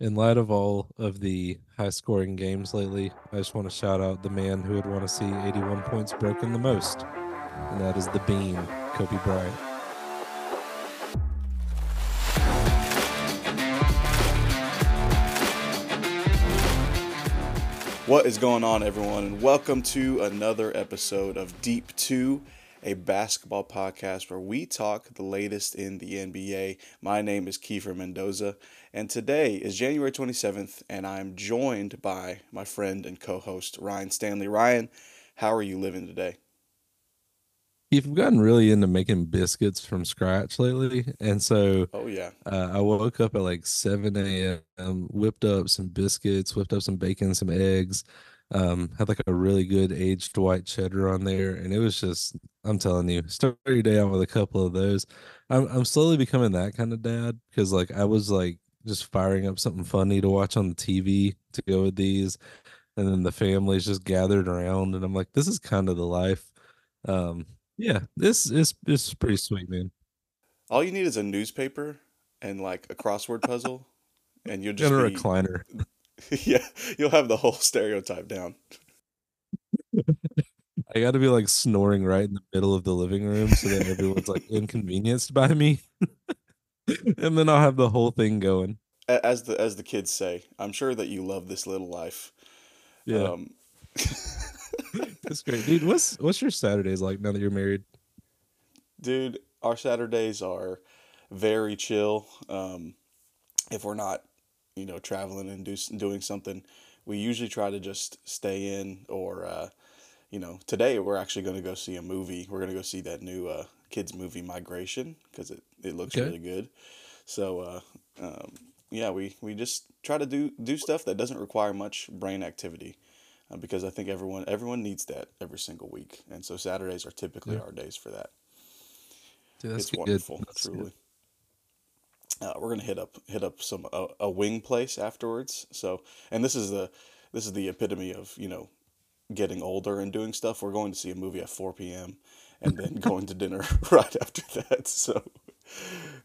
In light of all of the high scoring games lately, I just want to shout out the man who would want to see 81 points broken the most, and that is the Bean, Kobe Bryant. What is going on, everyone, and welcome to another episode of Deep 2, a basketball podcast where we talk the latest in the NBA. My name is Kieffer Mendoza, and today is January 27th, and I'm joined by my friend and co host, Ryan Stanley. Ryan, how are you living today? You've gotten really into making biscuits from scratch lately, and so Oh, yeah. uh, I woke up at like 7 a.m., whipped up some biscuits, whipped up some bacon, some eggs, um, had like a really good aged white cheddar on there, and it was just, I'm telling you, start your day out with a couple of those. I'm I'm slowly becoming that kind of dad because like I was like just firing up something funny to watch on the TV to go with these, and then the family's just gathered around, and I'm like, this is kind of the life. Um, yeah, this is this is pretty sweet, man. All you need is a newspaper and like a crossword puzzle, and you'll And just a be, recliner. yeah, you'll have the whole stereotype down. I got to be like snoring right in the middle of the living room so that everyone's like inconvenienced by me. and then I'll have the whole thing going. As the as the kids say, I'm sure that you love this little life. Yeah, Um, that's great, dude. What's what's your Saturdays like now that you're married? Dude, our Saturdays are very chill. Um, if we're not, you know, traveling and do, doing something, we usually try to just stay in or, uh, you know, today we're actually going to go see a movie. We're going to go see that new uh, kids movie Migration because it, it looks Okay. really good. So, uh, um, yeah, we, we just try to do, do stuff that doesn't require much brain activity. Uh, because I think everyone everyone needs that every single week, and so Saturdays are typically Yeah, our days for that. dude, that's It's good. wonderful, That's good. Uh, we're gonna hit up hit up some a, a wing place afterwards. So, and this is the this is the epitome of you know getting older and doing stuff. We're going to see a movie at four p.m. and then going to dinner right after that. So,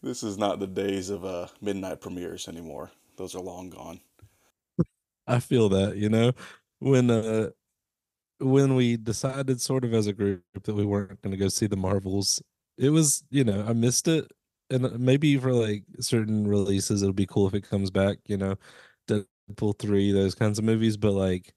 this is not the days of uh, midnight premieres anymore. Those are long gone. I feel that, you know, when uh when we decided sort of as a group that we weren't going to go see the Marvels, it was, you know, I missed it. And uh, maybe for like certain releases, it'll be cool if it comes back, you know, Deadpool 3, those kinds of movies. But like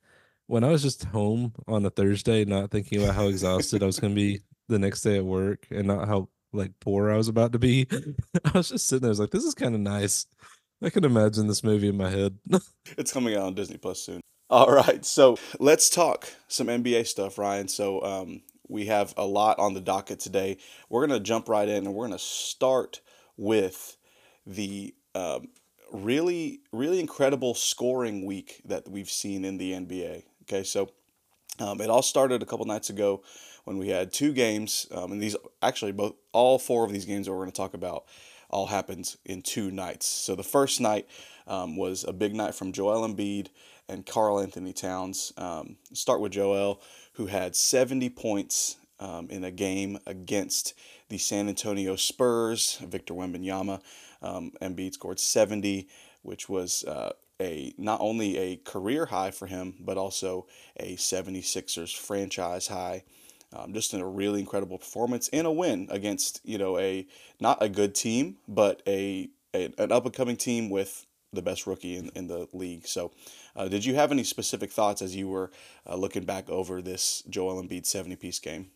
when I was just home on a Thursday, not thinking about how exhausted I was going to be the next day at work and not how like poor I was about to be, I was just sitting there, I was like, this is kind of nice. I can imagine this movie in my head. It's coming out on Disney Plus soon. All right, so let's talk some NBA stuff, Ryan. So um, we have a lot on the docket today. We're gonna jump right in, and we're gonna start with the um, really, really incredible scoring week that we've seen in the NBA. Okay, so um, it all started a couple nights ago when we had two games, um, and these actually both all four of these games that we're going to talk about all happened in two nights. So the first night um, was a big night from Joel Embiid and Karl-Anthony Towns. Um, start with Joel, who had 70 points um, in a game against the San Antonio Spurs. Victor Wembanyama, um, Embiid scored 70, which was uh, a not only a career high for him, but also a 76ers franchise high. Um, just in a really incredible performance and a win against you know a not a good team, but a, a an up and coming team with the best rookie in, in the league. So, uh, did you have any specific thoughts as you were uh, looking back over this Joel Embiid 70 piece game?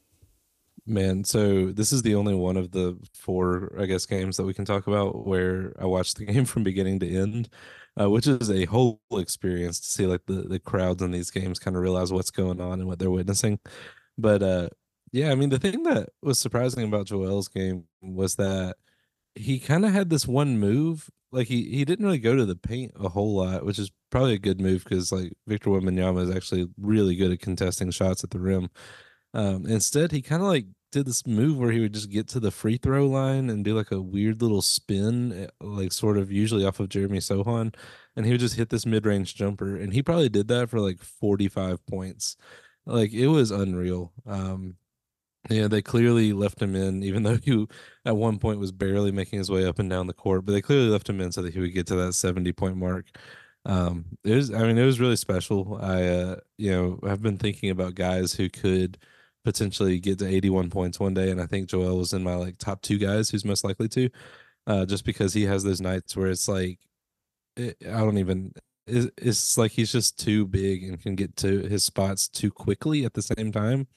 Man, so this is the only one of the four, I guess, games that we can talk about where I watched the game from beginning to end, uh, which is a whole experience to see like the the crowds in these games kind of realize what's going on and what they're witnessing. But uh, yeah, I mean, the thing that was surprising about Joel's game was that he kind of had this one move. Like he he didn't really go to the paint a whole lot, which is probably a good move because like Victor Wembanyama is actually really good at contesting shots at the rim. Um, instead, he kind of like did this move where he would just get to the free throw line and do like a weird little spin, eh, like sort of usually off of Jeremy Sochan, and he would just hit this mid range jumper, and he probably did that for like 45 points. Like it was unreal. Um, Yeah, they clearly left him in, even though he at one point was barely making his way up and down the court, but they clearly left him in so that he would get to that 70 point mark. Um, it was, I mean, it was really special. I, uh, you know, I've been thinking about guys who could potentially get to 81 points one day, and I think Joel was in my like top two guys who's most likely to, uh, just because he has those nights where it's like, it, I don't even, it's, it's like he's just too big and can get to his spots too quickly at the same time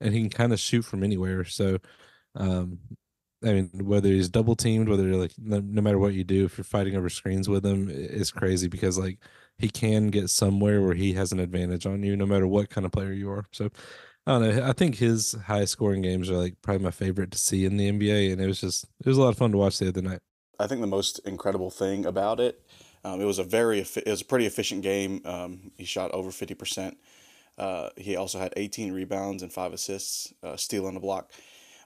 and he can kind of shoot from anywhere. So, um, I mean, whether he's double teamed, whether like no, no, matter what you do, if you're fighting over screens with him, it's crazy because like he can get somewhere where he has an advantage on you, no matter what kind of player you are. So, I don't know. I think his high scoring games are like probably my favorite to see in the NBA, and it was just it was a lot of fun to watch the other night. I think the most incredible thing about it, um, it was a very it was a pretty efficient game. Um, he shot over fifty percent. Uh, he also had 18 rebounds and five assists, uh, stealing a block.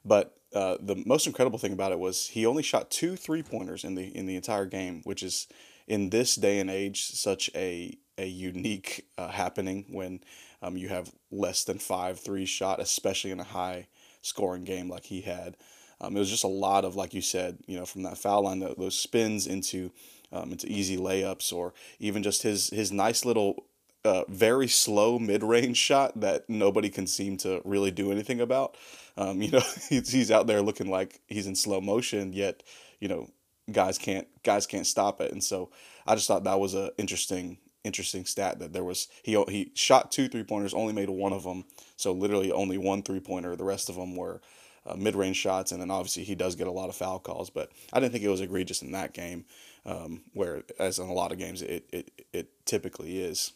But uh, the most incredible thing about it was he only shot two three pointers in the in the entire game, which is in this day and age such a a unique uh, happening when um, you have less than five three shot, especially in a high scoring game like he had. Um, it was just a lot of, like you said, you know, from that foul line, those spins into um, into easy layups, or even just his his nice little uh, very slow mid-range shot that nobody can seem to really do anything about. Um, you know, he's, he's out there looking like he's in slow motion, yet you know guys can't guys can't stop it. And so I just thought that was a interesting interesting stat that there was he he shot two three pointers, only made one of them. So literally only one three pointer. The rest of them were uh, mid range shots, and then obviously he does get a lot of foul calls. But I didn't think it was egregious in that game, um, where as in a lot of games it it, it typically is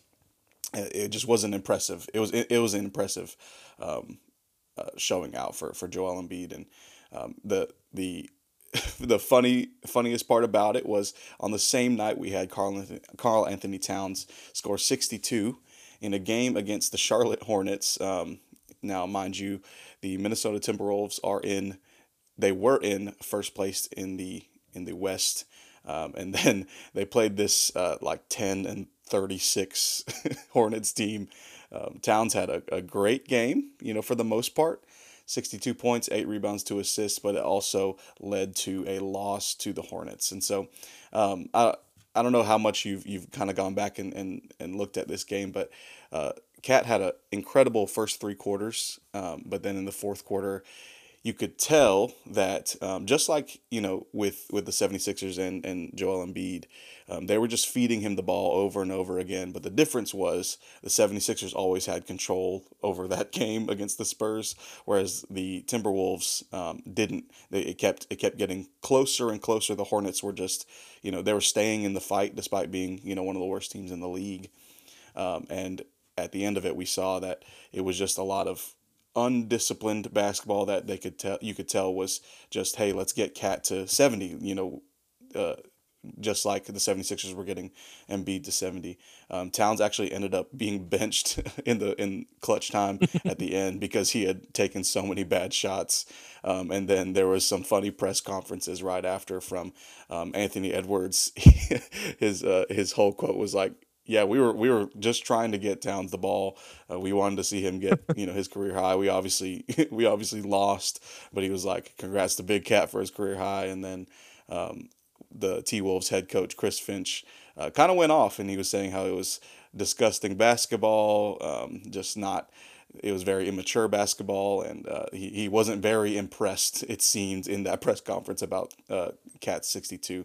it just wasn't impressive. It was it, it was an impressive um, uh, showing out for for Joel Embiid, and um, the the the funny funniest part about it was on the same night we had Karl-Anthony, Carl Anthony Towns score sixty two in a game against the Charlotte Hornets. Um, now, mind you, the Minnesota Timberwolves are in they were in first place in the in the West. Um, and then they played this uh, like 10 and 36 Hornets team. Um, Towns had a, a great game, you know, for the most part. 62 points, eight rebounds, two assists, but it also led to a loss to the Hornets. And so um, I, I don't know how much you've, you've kind of gone back and, and, and looked at this game, but uh, KAT had an incredible first three quarters, um, but then in the fourth quarter, you could tell that um, just like you know with with the 76ers and and Joel Embiid um, they were just feeding him the ball over and over again. But the difference was the 76ers always had control over that game against the Spurs whereas the Timberwolves um, didn't. They, it kept it kept getting closer and closer. The Hornets were just you know they were staying in the fight despite being you know one of the worst teams in the league. Um, and at the end of it we saw that it was just a lot of undisciplined basketball that they could tell you could tell was just hey let's get cat to 70 you know uh, just like the 76ers were getting Embiid to 70 um, Towns actually ended up being benched in the in clutch time at the end because he had taken so many bad shots. Um, and then there was some funny press conferences right after from um, Anthony Edwards. His uh, his whole quote was like yeah, we were we were just trying to get Towns the ball. Uh, we wanted to see him get you know his career high. We obviously we obviously lost, but he was like, "Congrats to Big Cat for his career high." And then um, the T Wolves head coach Chris Finch uh, kind of went off, and he was saying how it was disgusting basketball, um, just not. It was very immature basketball, and uh, he, he wasn't very impressed. It seems, in that press conference about uh, sixty two.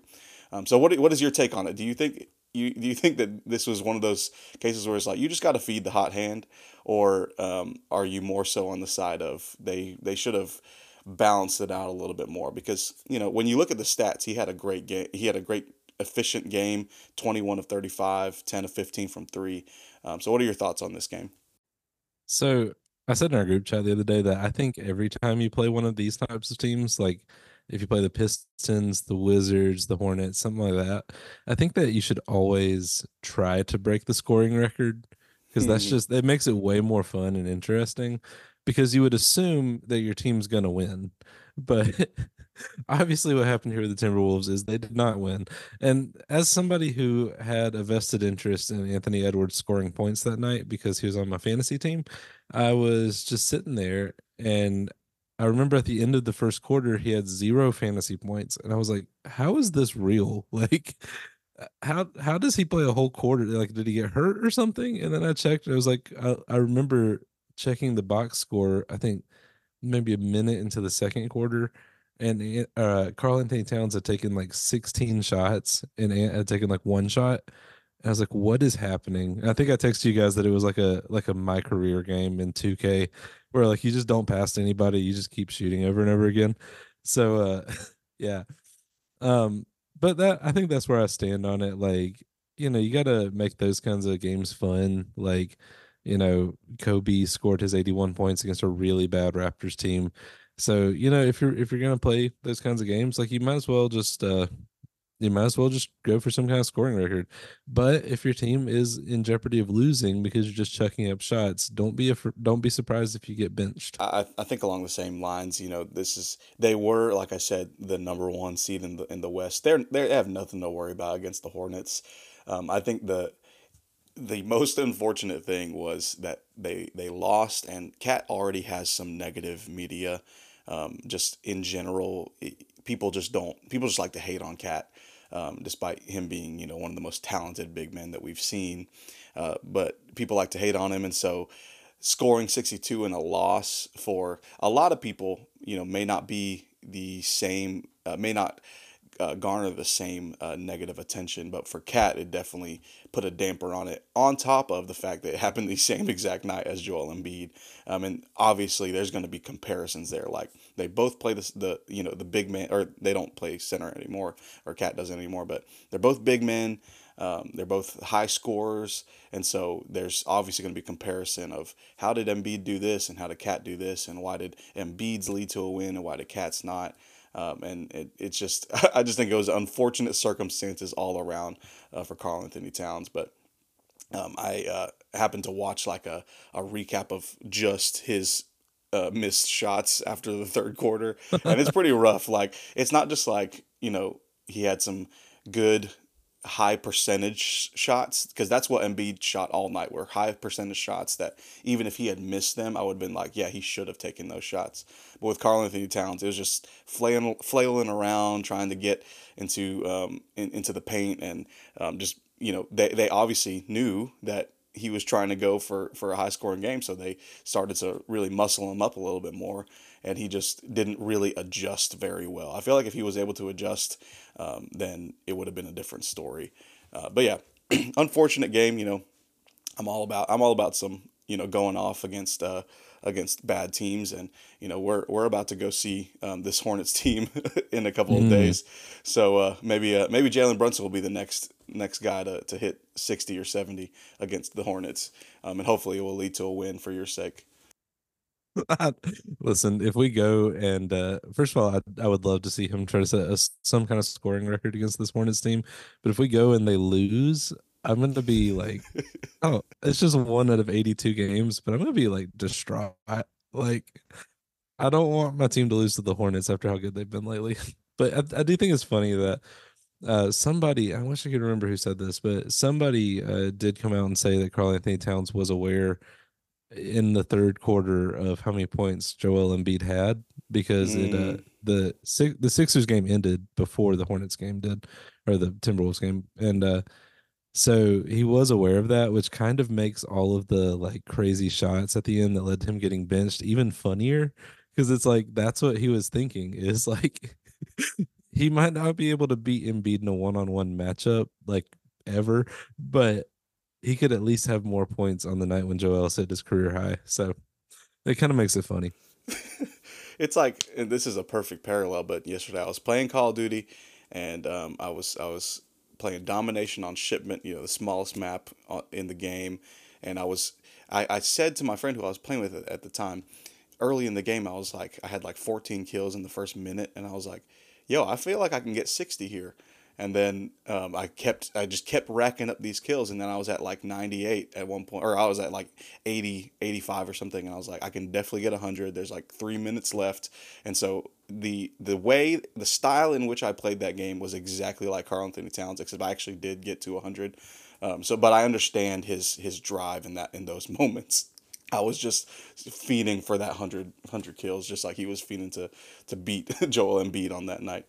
Um, so what what is your take on it? Do you think you do you think that this was one of those cases where it's like you just got to feed the hot hand, or um, are you more so on the side of they they should have balanced it out a little bit more? Because you know when you look at the stats, he had a great game. He had a great efficient game 21 of 35 10 of 15 from three um, so what are your thoughts on this game so i said in our group chat the other day that i think every time you play one of these types of teams like if you play the Pistons, the Wizards, the Hornets, something like that, I think that you should always try to break the scoring record because that's hmm. just it makes it way more fun and interesting because you would assume that your team's going to win. But obviously what happened here with the Timberwolves is they did not win. And as somebody who had a vested interest in Anthony Edwards scoring points that night because he was on my fantasy team, I was just sitting there and I remember at the end of the first quarter, he had zero fantasy points, and I was like, "How is this real? Like, how how does he play a whole quarter? Like, did he get hurt or something?" And then I checked. I was like I, I remember checking the box score. I think maybe a minute into the second quarter, and uh, Karl-Anthony Towns had taken like 16 shots and Ant had taken like one shot. I was like, "What is happening?" And I think I texted you guys that it was like a like a my career game in 2K where like you just don't pass to anybody, you just keep shooting over and over again. So uh yeah. Um but that I think that's where I stand on it. Like, you know, you gotta make those kinds of games fun. Like, you know, Kobe scored his 81 points against a really bad Raptors team. So, you know, if you're if you're gonna play those kinds of games, like you might as well just uh you might as well just go for some kind of scoring record. But if your team is in jeopardy of losing because you're just chucking up shots, don't be a, don't be surprised if you get benched. I, I think along the same lines, you know, this is they were like I said the number one seed in the in the West. They're they have nothing to worry about against the Hornets. Um, I think the the most unfortunate thing was that they they lost, and Cat already has some negative media. Um, just in general, people just don't people just like to hate on Cat um, despite him being, you know, one of the most talented big men that we've seen. Uh, but people like to hate on him, and so scoring 62 in a loss for a lot of people, you know, may not be the same, uh, may not uh, garner the same uh, negative attention. But for Cat, it definitely put a damper on it. On top of the fact that it happened the same exact night as Joel Embiid, um, and obviously there's going to be comparisons there. Like they both play this, the you know the big man, or they don't play center anymore, or Cat doesn't anymore. But they're both big men. Um, they're both high scorers, and so there's obviously going to be comparison of how did Embiid do this and how did Cat do this, and why did Embiid's lead to a win and why did Cat's not. Um, and it, it's just, I just think it was unfortunate circumstances all around uh, for Karl-Anthony Towns. But um, I uh, happened to watch like a, a recap of just his uh, missed shots after the third quarter. And it's pretty rough. Like, it's not just like, you know, he had some good high percentage shots because that's what Embiid shot all night were high percentage shots that even if he had missed them, I would have been like, yeah, he should have taken those shots. But with Karl-Anthony Towns, it was just flailing, flailing around trying to get into um, in, into the paint and um, just you know they, they obviously knew that he was trying to go for for a high scoring game, so they started to really muscle him up a little bit more, and he just didn't really adjust very well. I feel like if he was able to adjust, um, then it would have been a different story. Uh, but yeah, unfortunate game. You know, I'm all about I'm all about some you know going off against uh, against bad teams, and you know we're we're about to go see um, this Hornets team in a couple mm. of days, so uh, maybe uh, maybe Jalen Brunson will be the next next guy to, to hit 60 or 70 against the Hornets. Um, and hopefully it will lead to a win for your sake. Listen, if we go and uh, first of all, I, I would love to see him try to set a, some kind of scoring record against this Hornets team. But if we go and they lose, I'm going to be like, oh, it's just one out of 82 games, but I'm going to be like distraught. Like, I don't want my team to lose to the Hornets after how good they've been lately. But I, I do think it's funny that uh, somebody, I wish I could remember who said this, but somebody uh, did come out and say that Karl-Anthony Towns was aware in the third quarter of how many points Joel Embiid had because mm. it uh, mm. the the Sixers game ended before the Hornets game did or the Timberwolves game and uh so he was aware of that which kind of makes all of the like crazy shots at the end that led to him getting benched even funnier because it's like that's what he was thinking is like he might not be able to beat Embiid in a one-on-one matchup like ever, but he could at least have more points on the night when Joel hit his career high. So it kind of makes it funny. it's like and this is a perfect parallel, but yesterday I was playing Call of Duty and um, I was I was playing domination on shipment, you know, the smallest map uh, in the game, and I was I, I said to my friend who I was playing with at the time, early in the game, I was like I had like 14 kills in the first minute, and I was like yo, I feel like I can get 60 here. And then um, I kept, I just kept racking up these kills. And then I was at like 98 at one point, or I was at like 80, 85 or something. And I was like, I can definitely get 100. There's like three minutes left. And so the the way, the style in which I played that game was exactly like Karl-Anthony Towns, except I actually did get to 100. Um, so, but I understand his his drive in that in those moments. I was just feeding for that 100, 100 kills, just like he was feeding to to beat Joel Embiid on that night.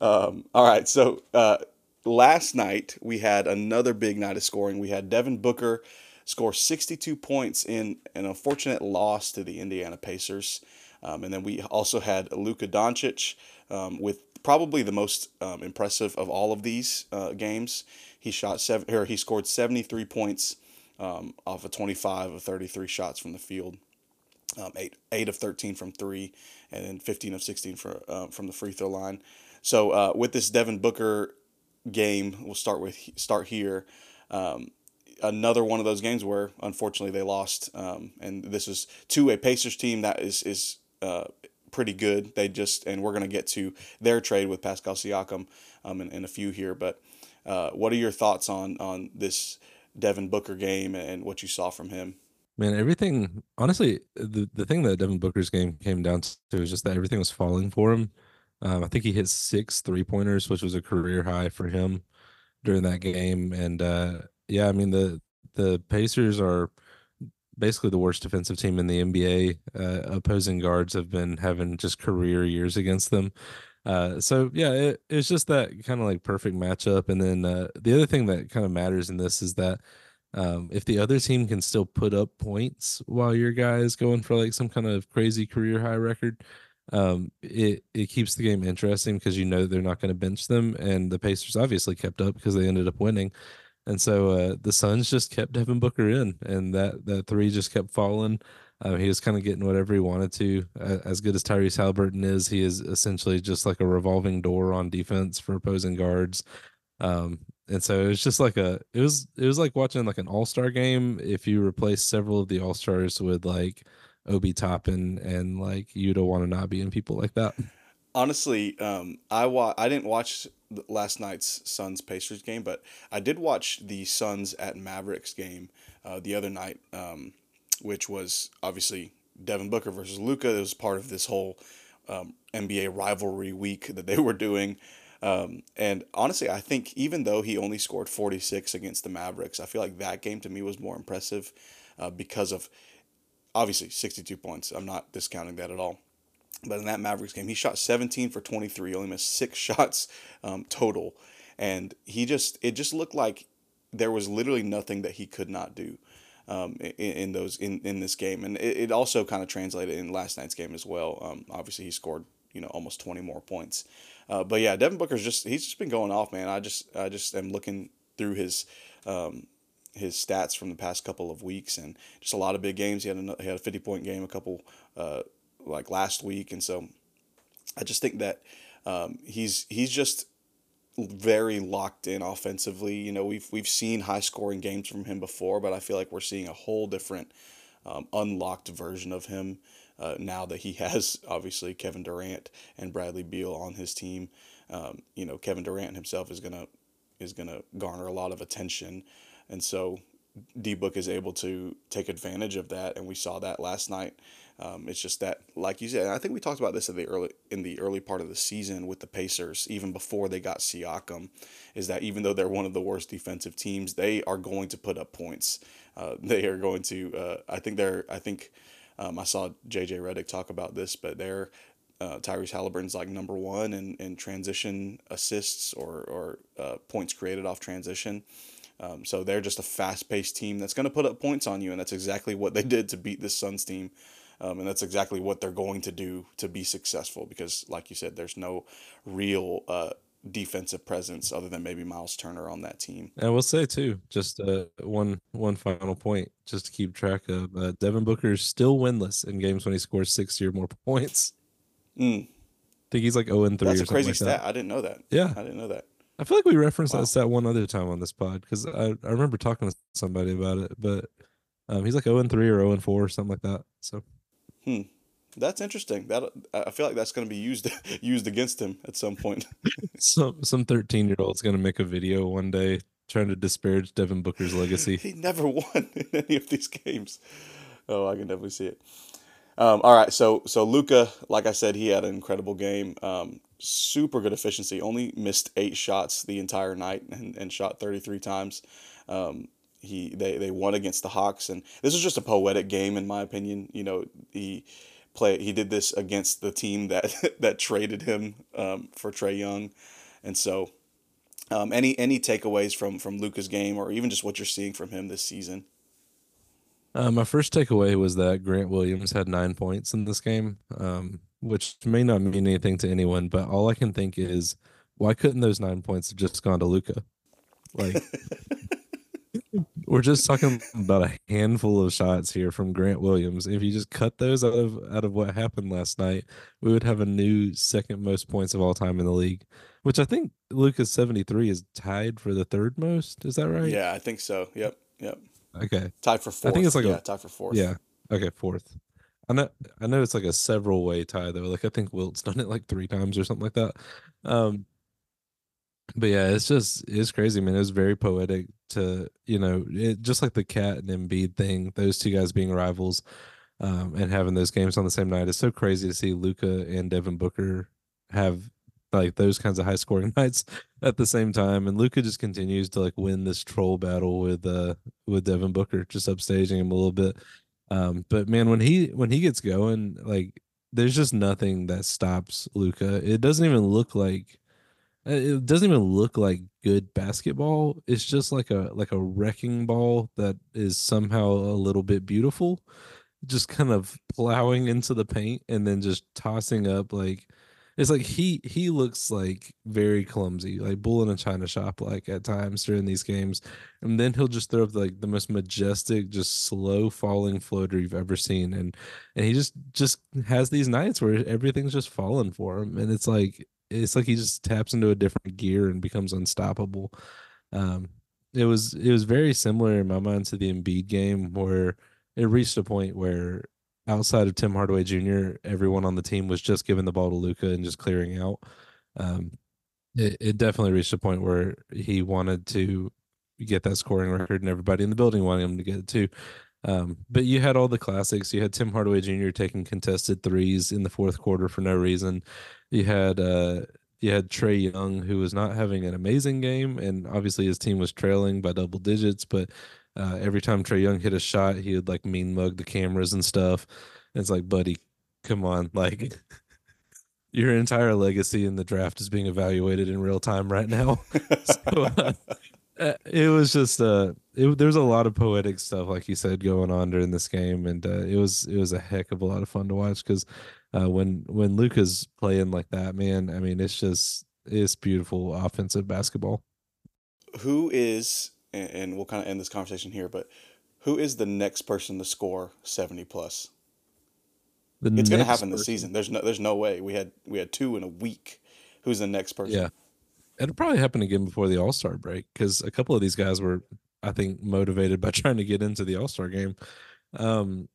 Um, all right, so uh, last night we had another big night of scoring. We had Devin Booker score 62 points in an unfortunate loss to the Indiana Pacers. Um, and then we also had Luka Doncic um, with probably the most um, impressive of all of these uh, games. He shot seven, or he scored 73 points um, off of 25 of 33 shots from the field. Um, eight, eight of 13 from three, and then 15 of 16 for, uh, from the free throw line. So uh, with this Devin Booker game, we'll start with start here. Um, another one of those games where unfortunately they lost, um, and this is to a Pacers team that is is uh, pretty good. They just and we're going to get to their trade with Pascal Siakam um, in, in a few here. But uh, what are your thoughts on on this Devin Booker game and what you saw from him? Man, everything honestly, the, the thing that Devin Booker's game came down to is just that everything was falling for him. Um, I think he hit six three pointers, which was a career high for him during that game. And uh, yeah, I mean the the Pacers are basically the worst defensive team in the NBA. Uh, opposing guards have been having just career years against them. Uh, so yeah, it, it's just that kind of like perfect matchup. And then uh, the other thing that kind of matters in this is that um, if the other team can still put up points while your guy is going for like some kind of crazy career high record, um, it it keeps the game interesting because you know they're not going to bench them, and the Pacers obviously kept up because they ended up winning, and so uh, the Suns just kept Devin Booker in, and that that three just kept falling. Uh, he was kind of getting whatever he wanted to. Uh, as good as Tyrese Haliburton is, he is essentially just like a revolving door on defense for opposing guards. Um, and so it was just like a it was it was like watching like an all star game if you replace several of the all stars with like Obi Toppin and like Yuta Watanabe and people like that. Honestly, um, I wa- I didn't watch last night's Suns Pacers game, but I did watch the Suns at Mavericks game uh, the other night, um, which was obviously Devin Booker versus Luka. It was part of this whole um, NBA rivalry week that they were doing. Um, and honestly, I think even though he only scored 46 against the Mavericks, I feel like that game to me was more impressive uh, because of obviously 62 points. I'm not discounting that at all. But in that Mavericks game, he shot 17 for 23, only missed six shots um, total, and he just it just looked like there was literally nothing that he could not do um, in, in, those in, in this game, and it, it also kind of translated in last night's game as well. Um, obviously, he scored you know almost 20 more points, uh, but yeah, Devin Booker's just he's just been going off, man. I just I just am looking through his um, his stats from the past couple of weeks and just a lot of big games. He had a, he had a 50 point game a couple uh, like last week, and so I just think that um, he's he's just very locked in offensively. You know, we've we've seen high scoring games from him before, but I feel like we're seeing a whole different um, unlocked version of him uh, now that he has obviously Kevin Durant and Bradley Beal on his team. Um, you know, Kevin Durant himself is gonna is gonna garner a lot of attention, and so D Book is able to take advantage of that, and we saw that last night. Um, it's just that, like you said, I think we talked about this in the early in the early part of the season with the Pacers, even before they got Siakam, is that even though they're one of the worst defensive teams, they are going to put up points. Uh, they are going to. Uh, I think they're. I think um, I saw JJ Redick talk about this, but they're uh, Tyrese Haliburton's like number one in, in transition assists or or uh, points created off transition. Um, so they're just a fast paced team that's going to put up points on you, and that's exactly what they did to beat this Suns team. Um, and that's exactly what they're going to do to be successful because, like you said, there's no real uh, defensive presence other than maybe Miles Turner on that team. And I will say too, just uh, one one final point, just to keep track of. Uh, Devin Booker is still winless in games when he scores sixty or more points. Mm. I think he's like zero oh and three. That's a crazy like stat. That. I didn't know that. Yeah, I didn't know that. I feel like we referenced Wow. that one other time on this pod because I, I remember talking to somebody about it, but um, he's like 0 and 3 or 0 and 4 or something like that. So Hmm. That's interesting. That I feel like that's going to be used used against him at some point. some some 13 year old's gonna make a video one day trying to disparage Devin Booker's legacy. he never won in any of these games. Oh, I can definitely see it. Um, all right, so so Luka, like I said, he had an incredible game. Um, super good efficiency. Only missed eight shots the entire night and, and shot 33 times. Um, he they, they won against the Hawks, and this was just a poetic game in my opinion. You know, he play he did this against the team that that traded him um, for Trae Young, and so um, any any takeaways from from Luka's game, or even just what you're seeing from him this season? Uh, my first takeaway was that Grant Williams had nine points in this game, um, which may not mean anything to anyone, but all I can think is, why couldn't those nine points have just gone to Luka? Like, we're just talking about a handful of shots here from Grant Williams. If you just cut those out of out of what happened last night, we would have a new second most points of all time in the league, which I think Luka's seventy three is tied for the third most. Is that right? Yeah, I think so. Yep, yep. Okay. Tied for fourth. I think it's like yeah, a tied for fourth. yeah. Okay, fourth. I know I know it's like a several way tie though. Like I think Wilt's done it like three times or something like that. Um but yeah, it's just it's crazy, man. It was very poetic to you know, it just like the Cat and Embiid thing, those two guys being rivals, um, and having those games on the same night. It's so crazy to see Luka and Devin Booker have like those kinds of high scoring nights at the same time. And Luka just continues to like win this troll battle with uh with Devin Booker, just upstaging him a little bit. Um, but man, when he when he gets going, like there's just nothing that stops Luka. It doesn't even look like uh, it doesn't even look like good basketball. It's just like a like a wrecking ball that is somehow a little bit beautiful. Just kind of plowing into the paint and then just tossing up like it's like he he looks like very clumsy, like bull in a china shop, like at times during these games, and then he'll just throw up like the most majestic, just slow falling floater you've ever seen, and and he just just has these nights where everything's just falling for him, and it's like it's like he just taps into a different gear and becomes unstoppable. Um, it was it was very similar in my mind to the Embiid game where it reached a point where outside of Tim Hardaway Jr., everyone on the team was just giving the ball to Luka and just clearing out. Um, it, it definitely reached a point where he wanted to get that scoring record, and everybody in the building wanted him to get it too. Um, but you had all the classics. You had Tim Hardaway Jr. taking contested threes in the fourth quarter for no reason. You had uh, you had Trae Young, who was not having an amazing game, and obviously his team was trailing by double digits, but uh, every time Trae Young hit a shot, he would like mean mug the cameras and stuff. And it's like, buddy, come on, like your entire legacy in the draft is being evaluated in real time right now. so, uh, uh, it was just uh, it, there's a lot of poetic stuff, like you said, going on during this game, and uh, it was it was a heck of a lot of fun to watch because uh, when when Luka's playing like that, man, I mean, it's just it's beautiful offensive basketball. Who is and, and we'll kind of end this conversation here, but who is the next person to score 70 plus? The it's going to happen this season. There's no there's no way. We had we had two in a week. Who's the next person? Yeah. It'll probably happen again before the All-Star break cuz a couple of these guys were I think motivated by trying to get into the All-Star game. Um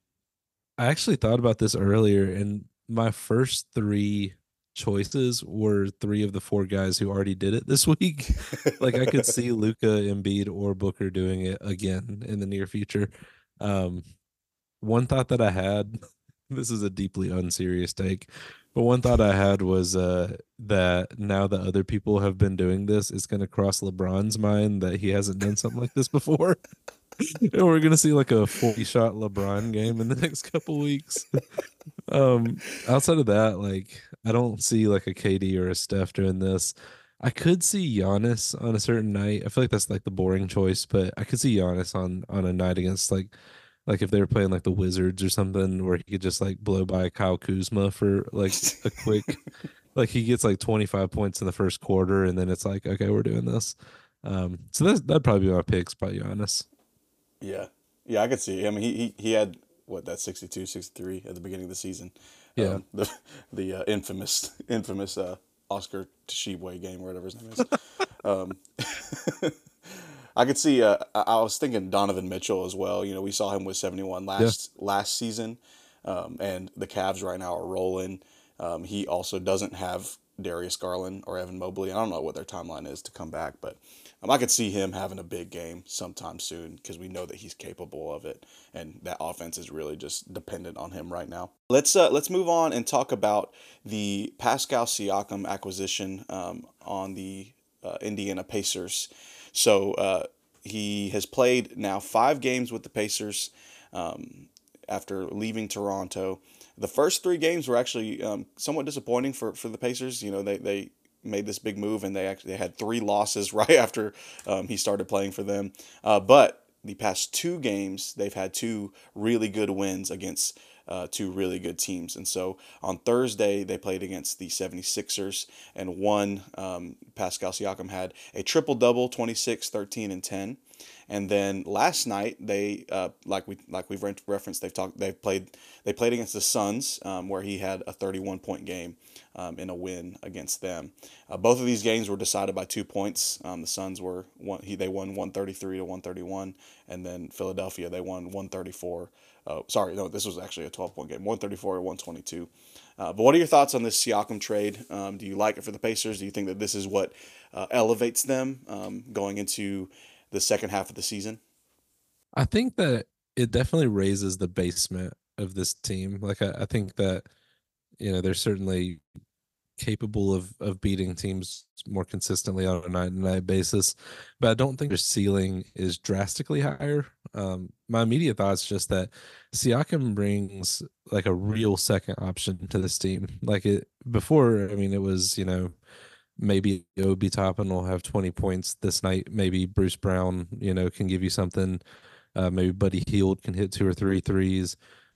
I actually thought about this earlier and my first 3 choices were three of the four guys who already did it this week. like I could see Luka, Embiid, or Booker doing it again in the near future. Um, one thought that I had, this is a deeply unserious take, but one thought I had was uh, that now that other people have been doing this, it's going to cross LeBron's mind that he hasn't done something like this before. and we're gonna see like a 40 shot LeBron game in the next couple weeks. Um, outside of that, like I don't see like a KD or a Steph doing this. I could see Giannis on a certain night. I feel like that's like the boring choice, but I could see Giannis on on a night against like like if they were playing like the Wizards or something where he could just like blow by Kyle Kuzma for like a quick like he gets like 25 points in the first quarter and then it's like okay we're doing this um so that's that'd probably be my picks by Giannis yeah. Yeah, I could see. I mean, he, he, he had what that 62, 63 at the beginning of the season. Yeah. Um, the the uh, infamous infamous uh, Oscar Tshiebwe game, or whatever his name is. um, I could see. Uh, I was thinking Donovan Mitchell as well. You know, we saw him with seventy one last yeah. last season, um, and the Cavs right now are rolling. Um, he also doesn't have Darius Garland or Evan Mobley. I don't know what their timeline is to come back, but um, I could see him having a big game sometime soon because we know that he's capable of it, and that offense is really just dependent on him right now. Let's uh, let's move on and talk about the Pascal Siakam acquisition um, on the uh, Indiana Pacers. So uh, he has played now five games with the Pacers um, after leaving Toronto. The first three games were actually um, somewhat disappointing for, for the Pacers. You know, they, they made this big move and they actually they had three losses right after um, he started playing for them. Uh, but the past two games, they've had two really good wins against uh, two really good teams. And so on Thursday, they played against the 76ers and won. Um, Pascal Siakam had a triple double 26, 13, and 10. And then last night they uh, like we like we've referenced they've talked they've played they played against the Suns um, where he had a 31 point game um, in a win against them. Uh, both of these games were decided by two points. Um, the Suns were one he they won 133 to 131, and then Philadelphia they won 134. Uh, sorry, no, this was actually a 12 point game, 134 to 122. Uh, but what are your thoughts on this Siakam trade? Um, do you like it for the Pacers? Do you think that this is what uh, elevates them um, going into the second half of the season? I think that it definitely raises the basement of this team. Like I, I think that you know they're certainly capable of of beating teams more consistently on a night to night basis, but I don't think their ceiling is drastically higher. Um, my immediate thoughts just that Siakam brings like a real second option to this team. Like it before, I mean, it was you know maybe Obi Toppin will have 20 points this night. Maybe Bruce Brown, you know, can give you something. Uh, maybe Buddy Hield can hit two or three threes.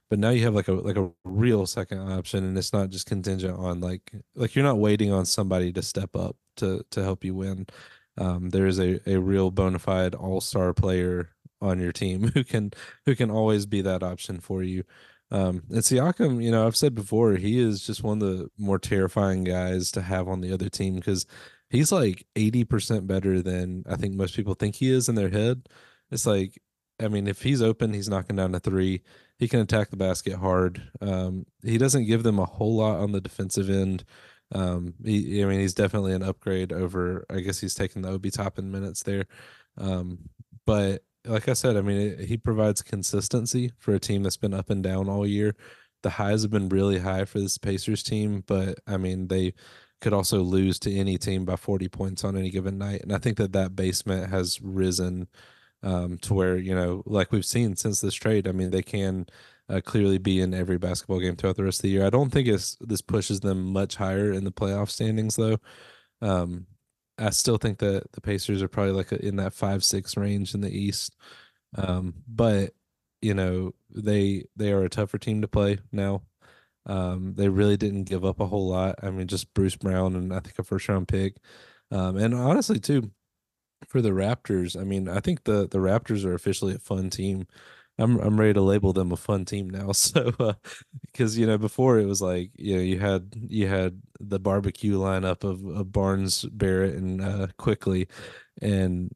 But now you have like a like a real second option, and it's not just contingent on like like you're not waiting on somebody to step up to to help you win. Um, there is a, a real bona fide all star player on your team who can who can always be that option for you. Um, and Siakam, you know, I've said before, he is just one of the more terrifying guys to have on the other team because he's like 80% better than I think most people think he is in their head. It's like, I mean, if he's open, he's knocking down a three. He can attack the basket hard. Um, he doesn't give them a whole lot on the defensive end. Um, he, I mean, he's definitely an upgrade over, I guess he's taking the Obi Toppin minutes there. Um, but like I said, I mean, it, he provides consistency for a team that's been up and down all year. The highs have been really high for this Pacers team, but I mean, they could also lose to any team by 40 points on any given night. And I think that that basement has risen um, to where, you know, like we've seen since this trade, I mean, they can uh, clearly be in every basketball game throughout the rest of the year. I don't think it's, this pushes them much higher in the playoff standings, though. Um, I still think that the Pacers are probably like in that five six range in the East. Um, but you know they they are a tougher team to play now. Um, they really didn't give up a whole lot. I mean, just Bruce Brown and I think a first round pick. Um, and honestly, too, for the Raptors, I mean, I think the the Raptors are officially a fun team. I'm I'm ready to label them a fun team now. So uh, because you know before it was like you know you had you had the barbecue lineup of, of Barnes, Barrett, and uh, Quickley, and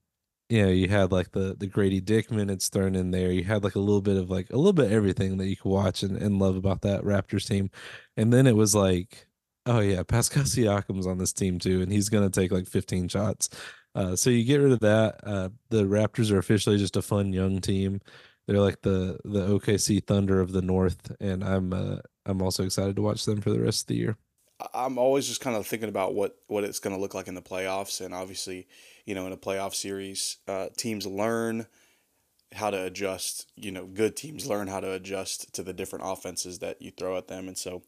you know you had like the the Grady Dick minutes thrown in there. You had like a little bit of like a little bit of everything that you could watch and, and love about that Raptors team, and then it was like oh yeah, Pascal Siakam's on this team too, and he's gonna take like 15 shots. Uh, so you get rid of that. Uh, the Raptors are officially just a fun young team they're like the the OKC Thunder of the North, and I'm uh, I'm also excited to watch them for the rest of the year. I'm always just kind of thinking about what what it's going to look like in the playoffs, and obviously, you know, in a playoff series, uh, teams learn how to adjust. You know, good teams learn how to adjust to the different offenses that you throw at them, and so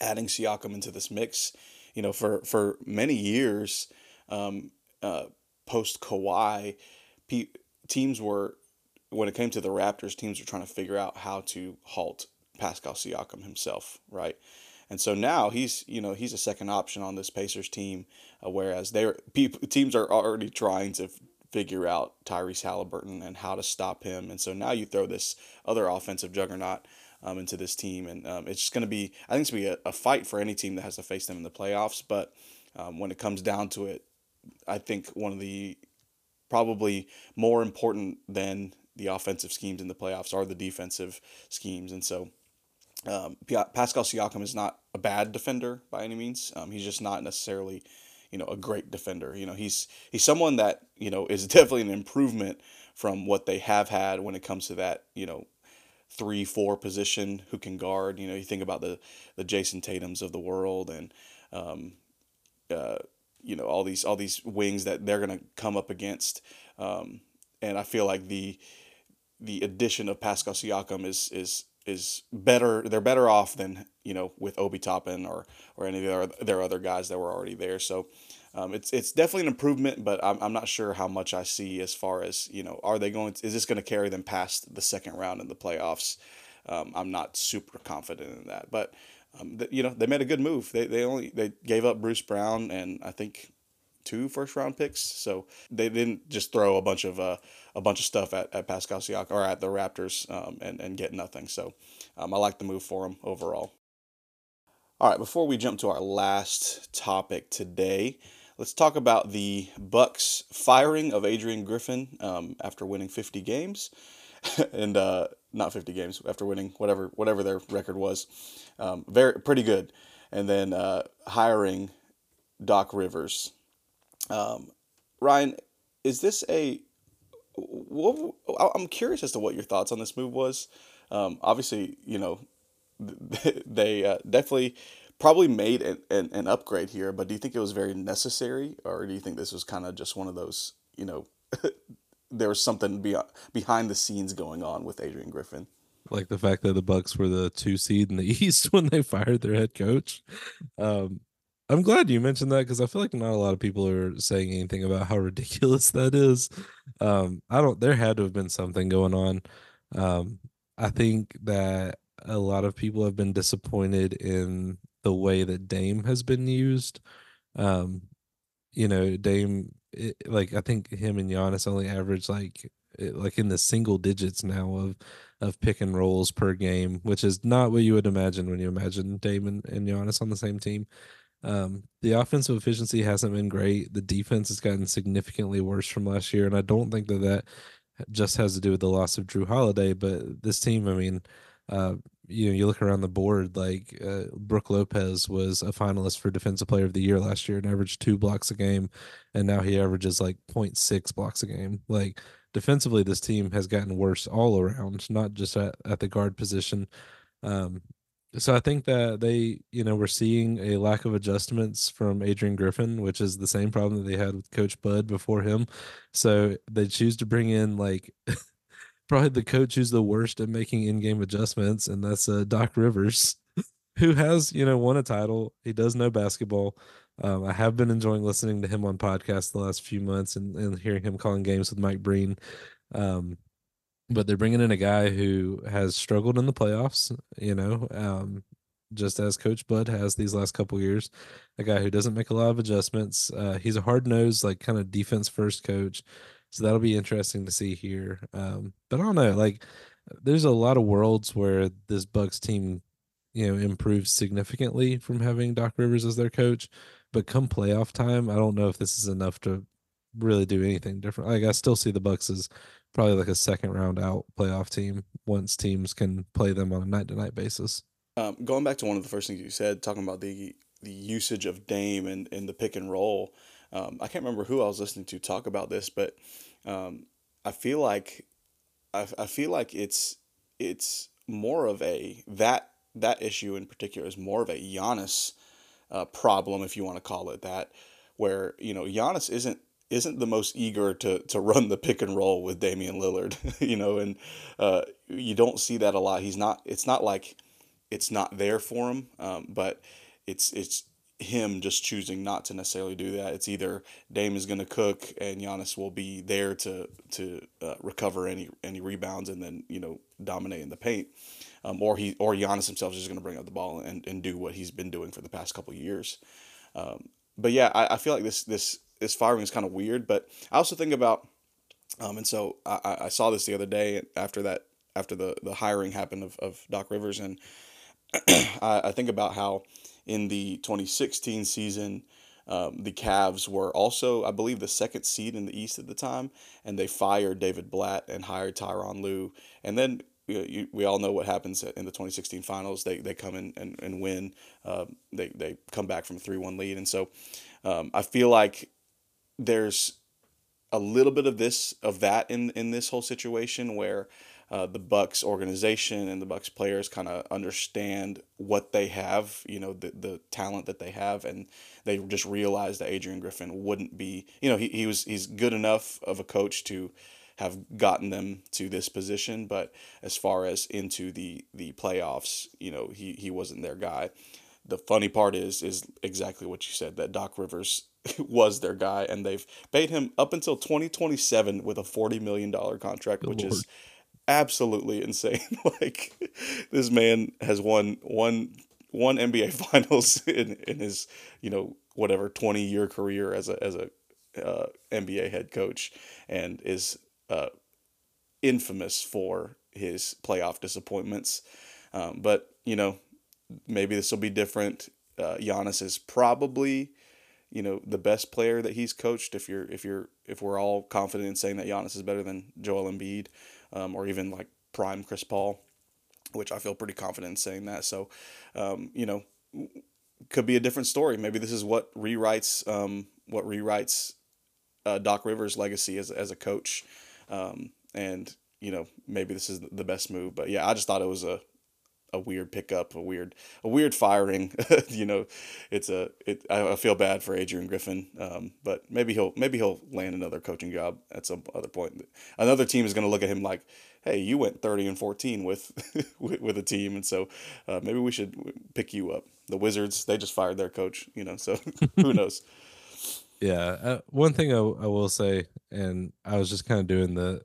adding Siakam into this mix, you know, for for many years, um, uh, post Kawhi, pe- teams were when it came to the Raptors, teams were trying to figure out how to halt Pascal Siakam himself, right? And so now he's, you know, he's a second option on this Pacers team, uh, whereas they teams are already trying to figure out Tyrese Haliburton and how to stop him. And so now you throw this other offensive juggernaut um, into this team, and um, it's just going to be, I think it's going to be a, a, fight for any team that has to face them in the playoffs. But um, when it comes down to it, I think one of the probably more important than the offensive schemes in the playoffs are the defensive schemes, and so um, Pascal Siakam is not a bad defender by any means. Um, he's just not necessarily, you know, a great defender. You know, he's he's someone that you know is definitely an improvement from what they have had when it comes to that you know three four position who can guard. You know, you think about the the Jayson Tatum's of the world and. Um, uh, you know all these all these wings that they're going to come up against um, and I feel like the the addition of Pascal Siakam is is is better. They're better off than you know with Obi Toppin or or any of their their other guys that were already there. So. Um, it's it's definitely an improvement, but I'm, I'm not sure how much I see as far as you know. Are they going? To, is this going to carry them past the second round in the playoffs? Um, I'm not super confident in that, but um, you know they made a good move. They they only they gave up Bruce Brown and I think two first round picks, so they didn't just throw a bunch of uh, a bunch of stuff at, at Pascal Siakam or at the Raptors um, and and get nothing. So um, I like the move for them overall. All right, before we jump to our last topic today, let's talk about the Bucks firing of Adrian Griffin um, after winning 50 games. and uh, not 50 games after winning whatever whatever their record was, um, very pretty good, and then uh, hiring Doc Rivers. Um, Ryan, is this a? What, I'm curious as to what your thoughts on this move was. Um, obviously, you know, they uh, definitely probably made an, an, an upgrade here, but do you think it was very necessary, or do you think this was kind of just one of those, you know, there was something be- behind the scenes going on with Adrian Griffin. Like the fact that the Bucks were the two seed in the East when they fired their head coach. Um, I'm glad you mentioned that because I feel like not a lot of people are saying anything about how ridiculous that is. Um, I don't. There had to have been something going on. Um, I think that a lot of people have been disappointed in the way that Dame has been used. Um, you know, Dame it, like I think him and Giannis only average like like in the single digits now of of pick and rolls per game, which is not what you would imagine when you imagine Damon and Giannis on the same team. Um, the offensive efficiency hasn't been great. The defense has gotten significantly worse from last year, and I don't think that that just has to do with the loss of Jrue Holiday. But this team, I mean, uh, you know, you look around the board, like uh, Brook Lopez was a finalist for Defensive Player of the Year last year and averaged two blocks a game, and now he averages like 0.6 blocks a game. Like defensively, this team has gotten worse all around, not just at, at the guard position. Um, so I think that they, you know, we're seeing a lack of adjustments from Adrian Griffin, which is the same problem that they had with Coach Bud before him. So they choose to bring in like probably the coach who's the worst at making in-game adjustments, and that's uh, Doc Rivers, who has you know won a title. He does know basketball. Um, I have been enjoying listening to him on podcasts the last few months and, and hearing him calling games with Mike Breen. Um, but they're bringing in a guy who has struggled in the playoffs, you know, um, just as Coach Bud has these last couple years. A guy who doesn't make a lot of adjustments. Uh, he's a hard nosed, like kind of defense first coach. So that'll be interesting to see here. Um, but I don't know, like there's a lot of worlds where this Bucks team, you know, improves significantly from having Doc Rivers as their coach. But come playoff time, I don't know if this is enough to really do anything different. Like I still see the Bucks as probably like a second round out playoff team once teams can play them on a night to night basis. Um, going back to one of the first things you said, talking about the the usage of Dame and, and the pick and roll. Um, I can't remember who I was listening to talk about this, but um, I feel like I, I feel like it's it's more of a that that issue in particular is more of a Giannis uh, problem, if you want to call it that, where you know Giannis isn't isn't the most eager to to run the pick and roll with Damian Lillard, you know, and uh, you don't see that a lot. He's not. It's not like it's not there for him, um, but it's it's him just choosing not to necessarily do that. It's either Dame is going to cook and Giannis will be there to to uh, recover any any rebounds and then you know dominate in the paint, um, or he or Giannis himself is just going to bring up the ball and, and do what he's been doing for the past couple years. Um, but yeah, I, I feel like this this this firing is kind of weird. But I also think about, um, and so I, I saw this the other day after that after the the hiring happened of, of Doc Rivers and I, I think about how in the 2016 season. Um, the Cavs were also, I believe, the second seed in the East at the time, and they fired David Blatt and hired Tyronn Lue. And then you, you, we all know what happens in the 2016 finals. They, they come in and, and win. Uh, they, they come back from a 3 1 lead. And so um, I feel like there's a little bit of this, of that in, in this whole situation where uh, the Bucks organization and the Bucks players kind of understand what they have, you know, the the talent that they have, and they just realize that Adrian Griffin wouldn't be, you know, he, he was he's good enough of a coach to have gotten them to this position. But as far as into the the playoffs, you know, he he wasn't their guy. The funny part is is exactly what you said that Doc Rivers was their guy, and they've paid him up until 2027 with a 40 million dollar contract, Good which Lord. is absolutely insane. like this man has won one one NBA Finals in, in his you know whatever 20 year career as a as a uh, NBA head coach, and is uh, infamous for his playoff disappointments. Um, but you know, maybe this will be different. Uh, Giannis is probably, you know, the best player that he's coached. If you're if you're if we're all confident in saying that Giannis is better than Joel Embiid, um, or even like prime Chris Paul, which I feel pretty confident in saying that. So, um, you know, could be a different story. Maybe this is what rewrites um, what rewrites uh, Doc Rivers' legacy as as a coach, um, and you know maybe this is the best move. But yeah, I just thought it was a a weird pickup, a weird a weird firing. you know, it's a it. I, feel bad for Adrian Griffin, um, but maybe he'll maybe he'll land another coaching job at some other point. Another team is going to look at him like, hey, you went thirty and fourteen with with, with a team, and so uh, maybe we should pick you up. The Wizards they just fired their coach, you know, so who knows. Yeah, uh, one thing I, I will say, and I was just kind of doing the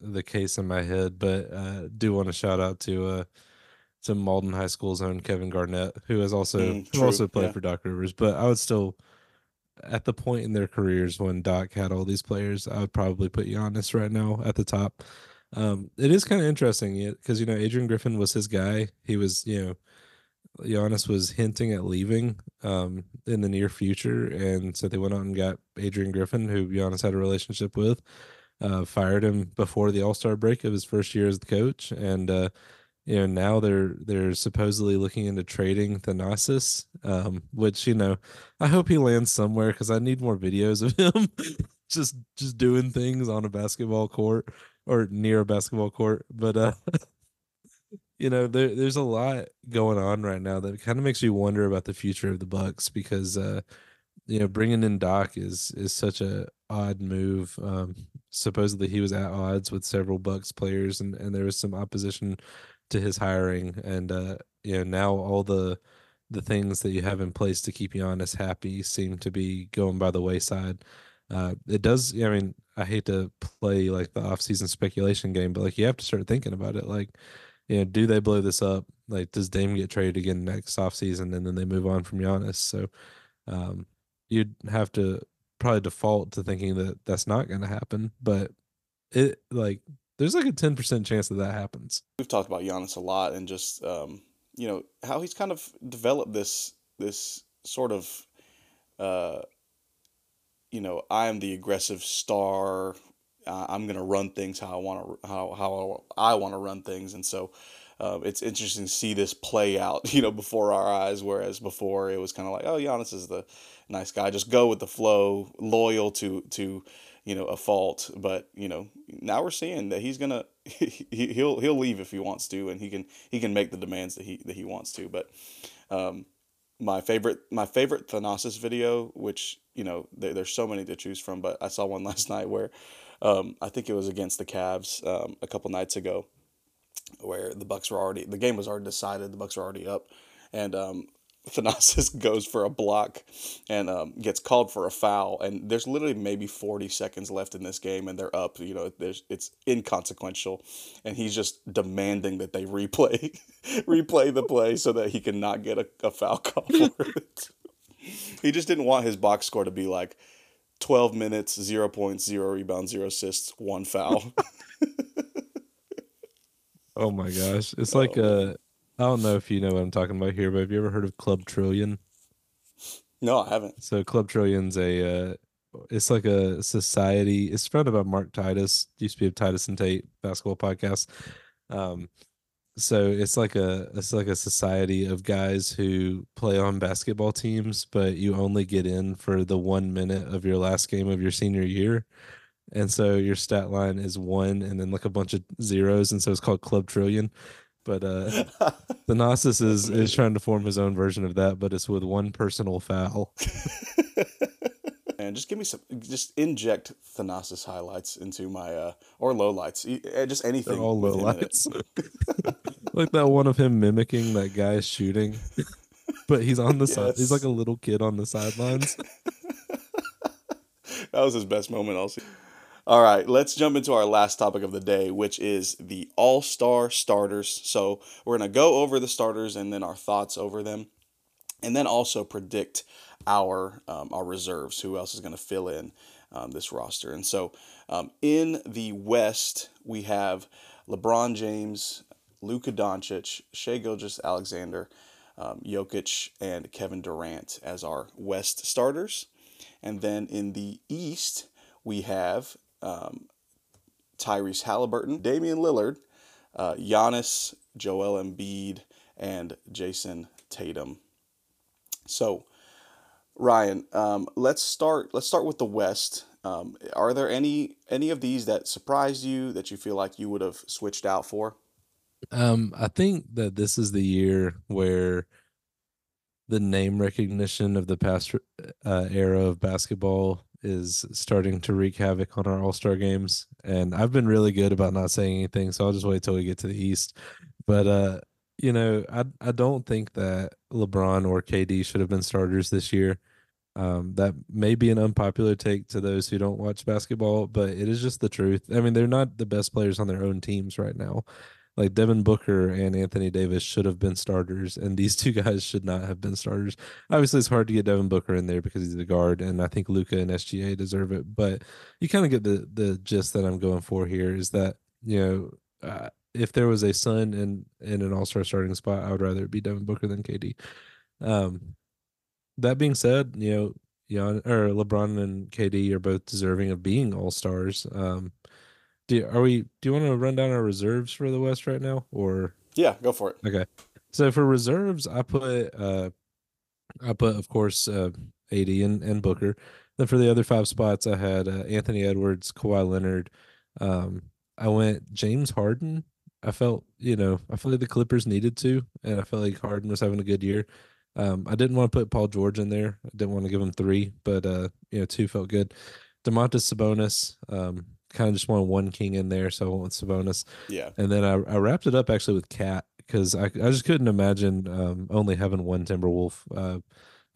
the case in my head, but uh, do want to shout out to uh, to Malden High School's own Kevin Garnett, who has also mm, who also played yeah. for Doc Rivers. But I would still, at the point in their careers when Doc had all these players, I would probably put Giannis right now at the top. Um, it is kind of interesting because you know Adrian Griffin was his guy. He was you know Giannis was hinting at leaving um, in the near future, and so they went out and got Adrian Griffin, who Giannis had a relationship with. Uh, fired him before the All Star break of his first year as the coach, and uh, you know now they're they're supposedly looking into trading Thanasis, um, which you know I hope he lands somewhere because I need more videos of him just just doing things on a basketball court or near a basketball court. But uh, you know, there there's a lot going on right now that kind of makes you wonder about the future of the Bucks because uh, you know, bringing in Doc is is such a odd move. Um, supposedly he was at odds with several Bucks players, and and there was some opposition to his hiring, and uh, you know, now all the the things that you have in place to keep Giannis happy seem to be going by the wayside. Uh, it does. I mean, I hate to play like the off-season speculation game, but like you have to start thinking about it. Like, you know, do they blow this up? Like, does Dame get traded again next offseason and then they move on from Giannis? So um, you'd have to probably default to thinking that that's not going to happen. But it, like, there's like a 10% chance that that happens. We've talked about Giannis a lot and just, um, you know, how he's kind of developed this, this sort of, uh, you know, I am the aggressive star uh, I'm to run things how I want to how how I want to run things, and so uh, it's interesting to see this play out, you know, before our eyes. Whereas before it was kind of like, oh, Giannis is the nice guy, just go with the flow, loyal to to you know a fault. But you know now we're seeing that he's gonna he, he'll he'll leave if he wants to, and he can he can make the demands that he that he wants to. But um, my favorite my favorite Thanasis video, which you know there, there's so many to choose from, but I saw one last night where um, I think it was against the Cavs um, a couple nights ago, where the Bucks were already the game was already decided. The Bucks were already up, and um, Thanasis goes for a block and um, gets called for a foul. And there's literally maybe 40 seconds left in this game, and they're up. You know, there's, it's inconsequential, and he's just demanding that they replay replay the play so that he can not get a, a foul call for it. he just didn't want his box score to be like 12 minutes, zero points, zero rebounds, zero assists, one foul. oh my gosh. It's like oh. a I don't know if you know what I'm talking about here, but have you ever heard of Club Trillion? No, I haven't. So Club Trillion's a uh, it's like a society. It's founded by Mark Titus. Used to be a Titus and Tate basketball podcast. Um, so it's like a it's like a society of guys who play on basketball teams but you only get in for the one minute of your last game of your senior year and so your stat line is one and then like a bunch of zeros and so it's called club trillion but uh the Thanasis is is trying to form his own version of that but it's with one personal foul and Just give me some. Just inject Thanasis highlights into my uh or lowlights. Eh, just anything. They're all lowlights. like that one of him mimicking that guy shooting, but he's on the yes. side. He's like a little kid on the sidelines. that was his best moment all season. All right, let's jump into our last topic of the day, which is the All Star starters. So we're gonna go over the starters and then our thoughts over them, and then also predict our um, our reserves. Who else is gonna fill in um, this roster? And so um, in the West, we have LeBron James, Luka Doncic, Shai Gilgeous-Alexander, um, Jokic, and Kevin Durant as our West starters. And then in the East, we have um, Tyrese Haliburton, Damian Lillard, uh, Giannis, Joel Embiid, and Jayson Tatum. So, Ryan, um, let's start. Let's start with the West. Um, are there any any of these that surprised you that you feel like you would have switched out for? Um, I think that this is the year where the name recognition of the past uh, era of basketball is starting to wreak havoc on our All Star games, and I've been really good about not saying anything, so I'll just wait till we get to the East. But uh, you know, I I don't think that LeBron or KD should have been starters this year. Um, that may be an unpopular take to those who don't watch basketball, but it is just the truth. I mean, they're not the best players on their own teams right now like Devin Booker and Anthony Davis should have been starters, and these two guys should not have been starters. Obviously, it's hard to get Devin Booker in there because he's the guard, and I think Luka and SGA deserve it. But you kind of get the the gist that I'm going for here is that you know uh, if there was a Sun in in an All Star starting spot, I would rather it be Devin Booker than KD. Um, that being said, you know, Jan, or LeBron and KD are both deserving of being All Stars. Um, do are we? Do you want to run down our reserves for the West right now, or yeah, go for it. Okay, so for reserves, I put uh, I put of course uh, AD and, and Booker. Then for the other five spots, I had uh, Anthony Edwards, Kawhi Leonard. Um, I went James Harden. I felt, you know, I felt like the Clippers needed to, and I felt like Harden was having a good year. Um, I didn't want to put Paul George in there. I didn't want to give him three, but uh, you know, two felt good. Domantas Sabonis, um, kind of just wanted one king in there, so I went with Sabonis. Yeah. And then I, I wrapped it up actually with KAT because I, I just couldn't imagine um, only having one Timberwolf. Uh,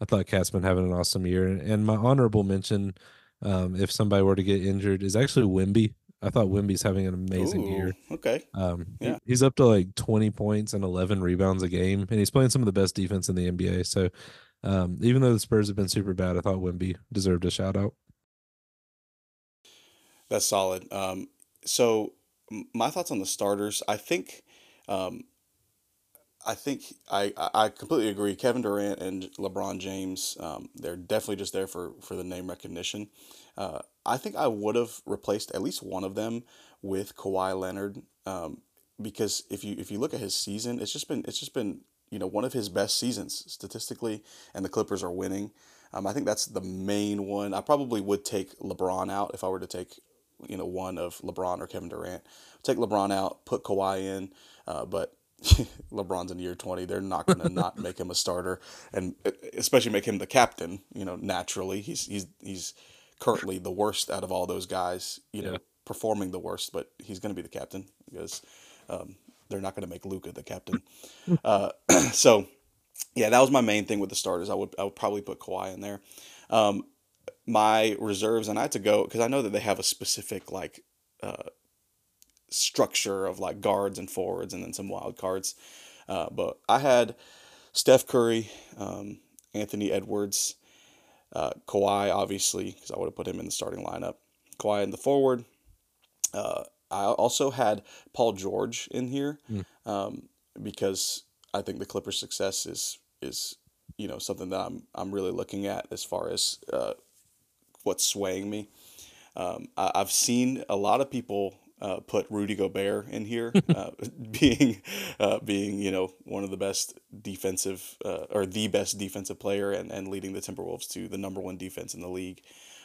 I thought KAT's been having an awesome year. And, my honorable mention, um, if somebody were to get injured, is actually Wemby. I thought Wemby's having an amazing Ooh, year. Okay. Um, yeah. He's up to like 20 points and 11 rebounds a game, and he's playing some of the best defense in the NBA. So, um, even though the Spurs have been super bad, I thought Wemby deserved a shout out. That's solid. Um, so my thoughts on the starters. I think, um, I think I, I completely agree. Kevin Durant and LeBron James, um, they're definitely just there for for the name recognition. Uh, I think I would have replaced at least one of them with Kawhi Leonard um, because if you if you look at his season, it's just been it's just been you know one of his best seasons statistically, and the Clippers are winning. Um, I think that's the main one. I probably would take LeBron out if I were to take you know one of LeBron or Kevin Durant. Take LeBron out, put Kawhi in, uh, but LeBron's in year 20. They're not going to not make him a starter and uh, especially make him the captain, you know, naturally. He's he's he's currently the worst out of all those guys, you know, performing the worst, but he's going to be the captain because um, they're not going to make Luka the captain. uh, so yeah, that was my main thing with the starters. I would I would probably put Kawhi in there. Um, my reserves, and I had to go because I know that they have a specific like uh, structure of like guards and forwards, and then some wild cards. Uh, but I had Steph Curry, um, Anthony Edwards, uh, Kawhi, obviously, because I would have put him in the starting lineup. Kawhi in the forward. Uh, I also had Paul George in here mm. um, because I think the Clippers' success is is you know something that I'm I'm really looking at as far as uh, what's swaying me. Um, I, have seen a lot of people uh, put Rudy Gobert in here, uh, being uh, being you know one of the best defensive uh, or the best defensive player and, and leading the Timberwolves to the number one defense in the league.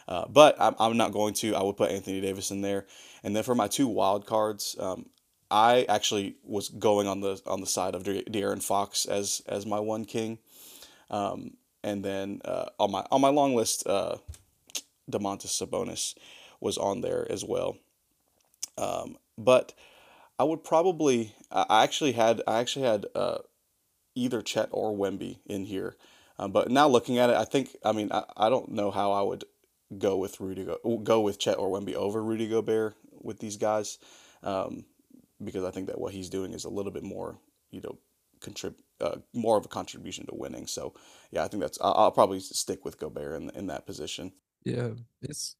Uh, but I'm, I'm not going to. I would put Anthony Davis in there, and then for my two wild cards, um, I actually was going on the on the side of De- De'Aaron Fox as as my one king, um, and then uh, on my on my long list Domantas Sabonis was on there as well. Um, but I would probably I actually had I actually had uh, either Chet or Wemby in here. Um, but now looking at it, I think I mean I, I don't know how I would go with Rudy go go with Chet or Wemby over Rudy Gobert with these guys, um, because I think that what he's doing is a little bit more you know contrib uh, more of a contribution to winning. So yeah, I think that's I'll, I'll probably stick with Gobert in in that position. Yeah, it's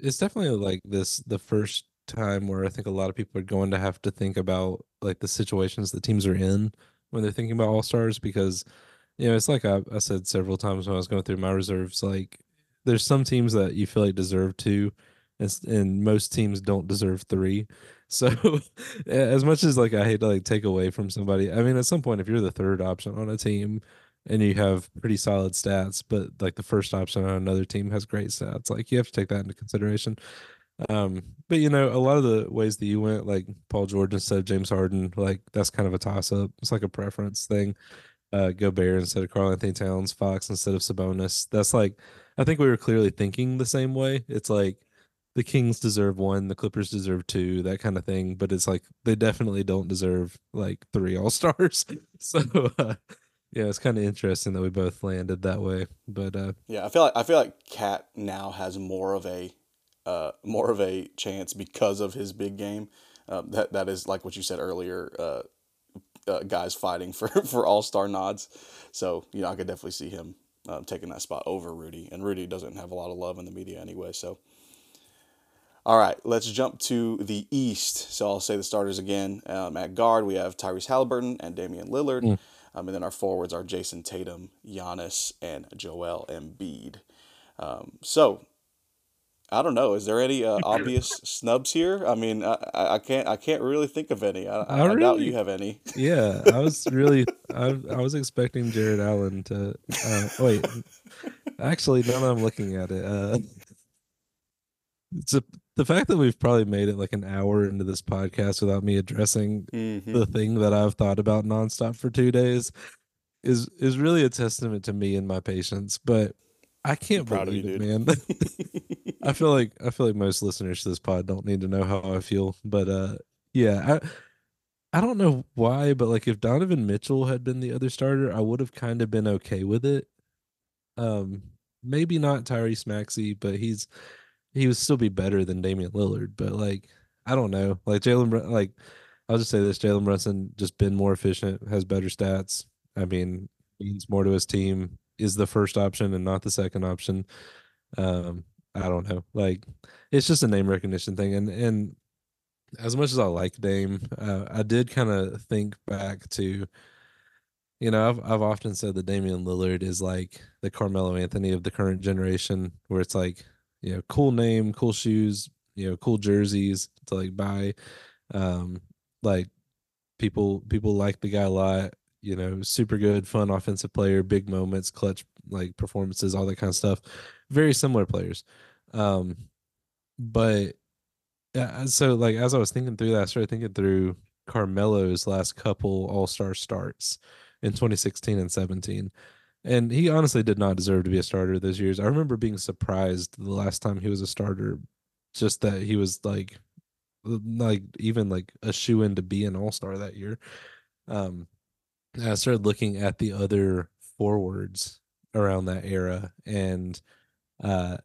it's definitely like this the first time where I think a lot of people are going to have to think about like the situations the teams are in when they're thinking about all stars because you know it's like I, I said several times when I was going through my reserves like there's some teams that you feel like deserve two and, and most teams don't deserve three. So as much as like I hate to like take away from somebody I mean at some point if you're the third option on a team and you have pretty solid stats but like the first option on another team has great stats like you have to take that into consideration um, but you know, a lot of the ways that you went, like Paul George instead of James Harden, like that's kind of a toss up. It's like a preference thing. Uh, Gobert instead of Karl-Anthony Towns, Fox instead of Sabonis. That's like, I think we were clearly thinking the same way. It's like the Kings deserve one, the Clippers deserve two, that kind of thing. But it's like they definitely don't deserve like three All Stars. so uh, yeah, it's kind of interesting that we both landed that way. But uh, yeah, I feel like I feel like KAT now has more of a uh, more of a chance because of his big game. Um, that that is like what you said earlier. Uh, uh, guys fighting for for all star nods. So you know, I could definitely see him um, taking that spot over Rudy, and Rudy doesn't have a lot of love in the media anyway. So. All right, let's jump to the East. So I'll say the starters again. Um, at guard, we have Tyrese Haliburton and Damian Lillard. Mm. Um, and then our forwards are Jayson Tatum, Giannis, and Joel Embiid. Um, so I don't know. Is there any uh, obvious snubs here? I mean, I, I can't I can't really think of any. I, I, I really, doubt you have any. Yeah, I was really I, I was expecting Jarrett Allen to uh, wait. Actually, now that I'm looking at it, uh, it's a, the fact that we've probably made it like an hour into this podcast without me addressing mm-hmm. the thing that I've thought about nonstop for two days is is really a testament to me and my patience. But I can't believe you, it, man. I feel like I feel like most listeners to this pod don't need to know how I feel, but uh, yeah, I I don't know why, but like if Donovan Mitchell had been the other starter, I would have kind of been okay with it. Um, maybe not Tyrese Maxey, but he's he would still be better than Damian Lillard. But like, I don't know, like Jalen, like I'll just say this: Jalen Brunson just been more efficient, has better stats. I mean, means more to his team. Is the first option and not the second option. Um, I don't know. Like it's just a name recognition thing, and and as much as I like Dame, uh, I did kind of think back to, you know, I've I've often said that Damian Lillard is like the Carmelo Anthony of the current generation, where it's like, you know, cool name, cool shoes, you know, cool jerseys to like buy, um, like people people like the guy a lot. You know, super good, fun offensive player, big moments, clutch like performances, all that kind of stuff very similar players. Um, but yeah, so like as I was thinking through that, I started thinking through Carmelo's last couple All Star starts in 2016 and 17. And he honestly did not deserve to be a starter those years. I remember being surprised the last time he was a starter, just that he was like, like even like a shoe in to be an All Star that year. Um, I started looking at the other forwards around that era, and uh,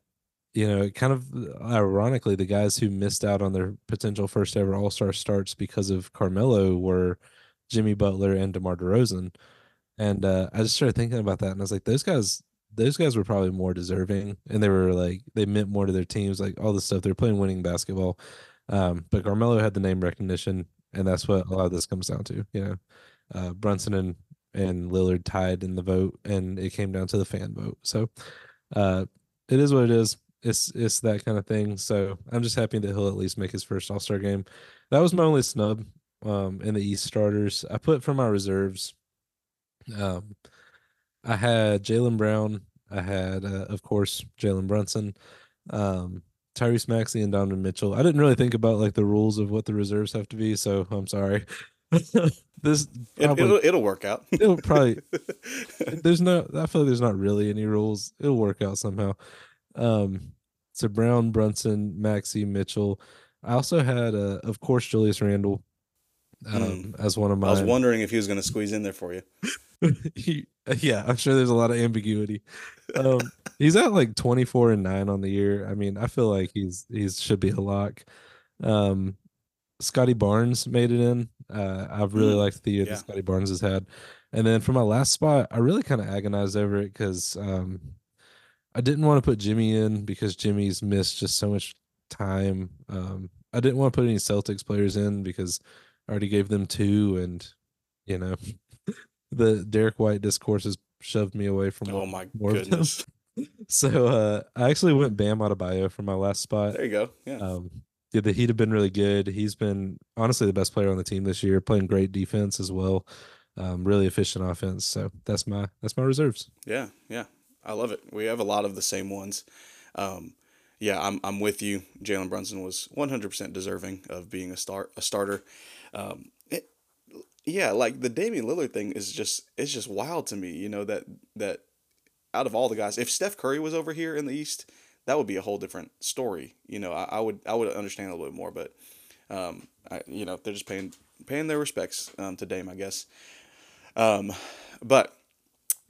you know, kind of ironically, the guys who missed out on their potential first ever All Star starts because of Carmelo were Jimmy Butler and DeMar DeRozan. And uh, I just started thinking about that, and I was like, those guys, those guys were probably more deserving, and they were like, they meant more to their teams, like all this stuff. They're playing winning basketball. Um, but Carmelo had the name recognition, and that's what a lot of this comes down to. You know, uh, Brunson and and Lillard tied in the vote, and it came down to the fan vote. So, uh, it is what it is. It's it's that kind of thing. So I'm just happy that he'll at least make his first All Star game. That was my only snub um, in the East starters. I put for my reserves. Um, I had Jaylen Brown. I had, uh, of course, Jalen Brunson, um, Tyrese Maxey, and Donovan Mitchell. I didn't really think about like the rules of what the reserves have to be, so I'm sorry. this probably, it'll, it'll work out. it'll probably there's no I feel like there's not really any rules. It'll work out somehow. Um So Brown, Brunson, Maxey, Mitchell. I also had, uh, of course, Julius Randle um, mm. as one of my. I was wondering if he was going to squeeze in there for you. He, yeah, I'm sure there's a lot of ambiguity. Um, he's at like 24 and nine on the year. I mean, I feel like he's he's should be a lock. Um, Scottie Barnes made it in. Uh, I've really mm. liked the year yeah. that Scottie Barnes has had. And then for my last spot, I really kind of agonized over it because um, I didn't want to put Jimmy in because Jimmy's missed just so much time. Um, I didn't want to put any Celtics players in because I already gave them two, and you know, the Derrick White discourse has shoved me away from. Oh my goodness! so uh, I actually went Bam Adebayo for my last spot. There you go. Yeah. Um, yeah, the Heat have been really good. He's been honestly the best player on the team this year, playing great defense as well. Um, really efficient offense. So that's my that's my reserves. Yeah, yeah, I love it. We have a lot of the same ones. Um, yeah, I'm I'm with you. Jalen Brunson was 100% deserving of being a start a starter. Um, yeah, like the Damian Lillard thing is just it's just wild to me. You know that that out of all the guys, if Steph Curry was over here in the East, that would be a whole different story. You know, I, I would I would understand a little bit more, but um, I, you know, they're just paying paying their respects um, to Dame, I guess. Um, but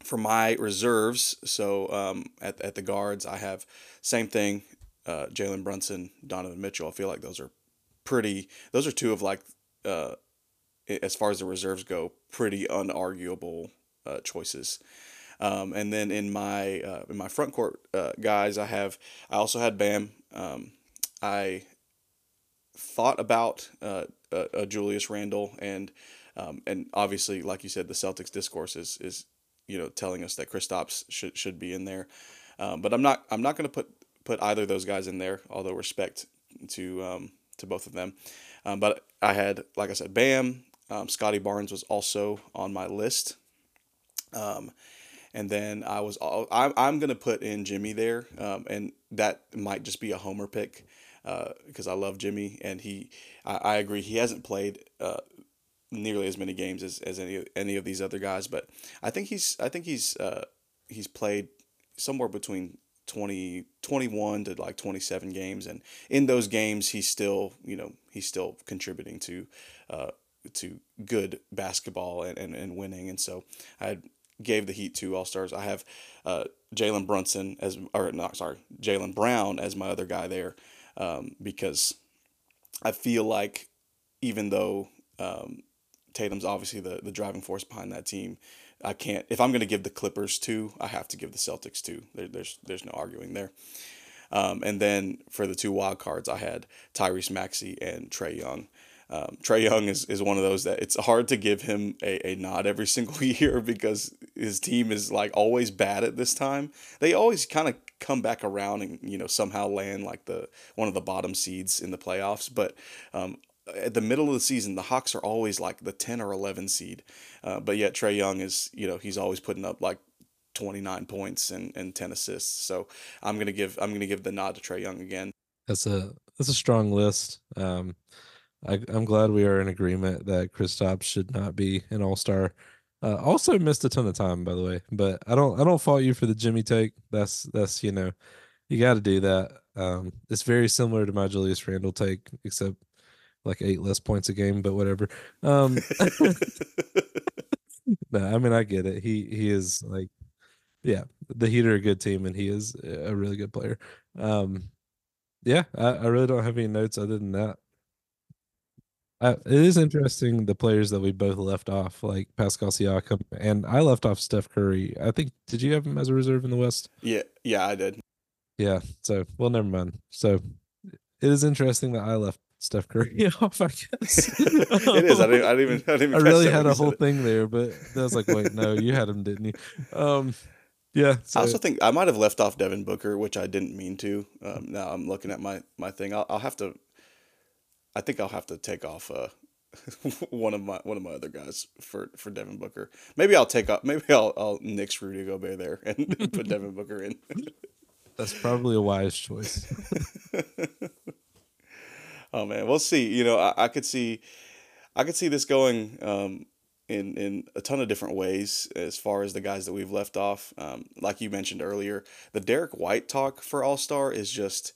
for my reserves, so um, at at the guards, I have same thing. Uh, Jalen Brunson, Donovan Mitchell. I feel like those are pretty. Those are two of like, uh, as far as the reserves go, pretty unarguable uh, choices. Um, and then in my uh, in my front court uh, guys, I have I also had Bam. Um, I thought about uh, Julius Randle and um, and obviously, like you said, the Celtics discourse is is you know telling us that Kristaps should should be in there. Um, but I'm not I'm not going to put put either of those guys in there. Although respect to um, to both of them. Um, but I had like I said, Bam. Um, Scottie Barnes was also on my list. Um, and then I was all, I'm, I'm going to put in Jimmy there. Um, and that might just be a homer pick because uh, I love Jimmy. And he, I, I agree, he hasn't played uh, nearly as many games as, as any, any of these other guys. But I think he's, I think he's, uh, he's played somewhere between 20, 21 to like 27 games. And in those games, he's still, you know, he's still contributing to, uh, to good basketball and, and, and winning. And so I gave the Heat two All Stars. I have uh, Jalen Brunson as, or not, sorry, Jaylen Brown as my other guy there, um, because I feel like even though um, Tatum's obviously the the driving force behind that team, I can't. If I'm going to give the Clippers two, I have to give the Celtics two. There, there's there's no arguing there. Um, and then for the two wild cards, I had Tyrese Maxey and Trae Young. Um, Trae Young is, is one of those that it's hard to give him a, a nod every single year because his team is like always bad at this time. They always kind of come back around and you know somehow land like the one of the bottom seeds in the playoffs. But um, at the middle of the season, the Hawks are always like the ten or eleven seed. Uh, but yet Trae Young is you know he's always putting up like 29 points and, and 10 assists. So I'm gonna give I'm gonna give the nod to Trae Young again. That's a that's a strong list. Um, I, am glad we are in agreement that Kristaps should not be an All Star. Uh, also missed a ton of time, by the way. But I don't I don't fault you for the Jimmy take. That's that's you know, you got to do that. Um, it's very similar to my Julius Randle take, except like eight less points a game. But whatever. Um, no, I mean I get it. He he is like, yeah, the Heat are a good team, and he is a really good player. Um, yeah, I, I really don't have any notes other than that. Uh, it is interesting the players that we both left off, like Pascal Siakam, and I left off Steph Curry. I think did you have him as a reserve in the West? Yeah, yeah, I did. Yeah, so well, never mind. So it is interesting that I left Steph Curry off. I guess it is. I didn't. I didn't even. I, didn't even I really had a whole thing there, but I was like, wait, no, you had him, didn't you? Um, yeah. So. I also think I might have left off Devin Booker, which I didn't mean to. Um, now I'm looking at my my thing. I'll, I'll have to I think I'll have to take off uh, one of my one of my other guys for for Devin Booker. Maybe I'll take off. Maybe I'll I'll nix Rudy Gobert there and put Devin Booker in. That's probably a wise choice. oh man, we'll see. You know, I, I could see, I could see this going um, in in a ton of different ways as far as the guys that we've left off. Um, like you mentioned earlier, the Derrick White talk for All Star is just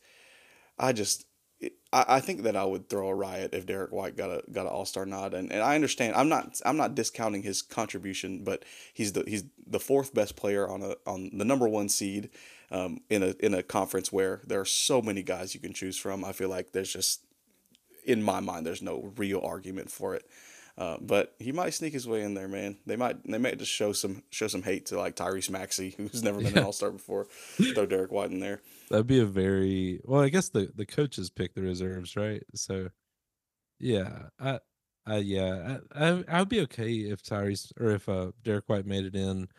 I just I, I think that I would throw a riot if Derrick White got a got an All Star nod, and, and I understand. I'm not I'm not discounting his contribution, but he's the he's the fourth best player on a on the number one seed, um, in a in a conference where there are so many guys you can choose from. I feel like there's just in my mind there's no real argument for it. Uh, but he might sneak his way in there, man. They might they might just show some show some hate to like Tyrese Maxey, who's never been yeah. an All Star before. Throw Derrick White in there. That'd be a very well. I guess the the coaches pick the reserves, right? So, yeah, I, I yeah, I, I I'd be okay if Tyrese or if uh Derrick White made it in,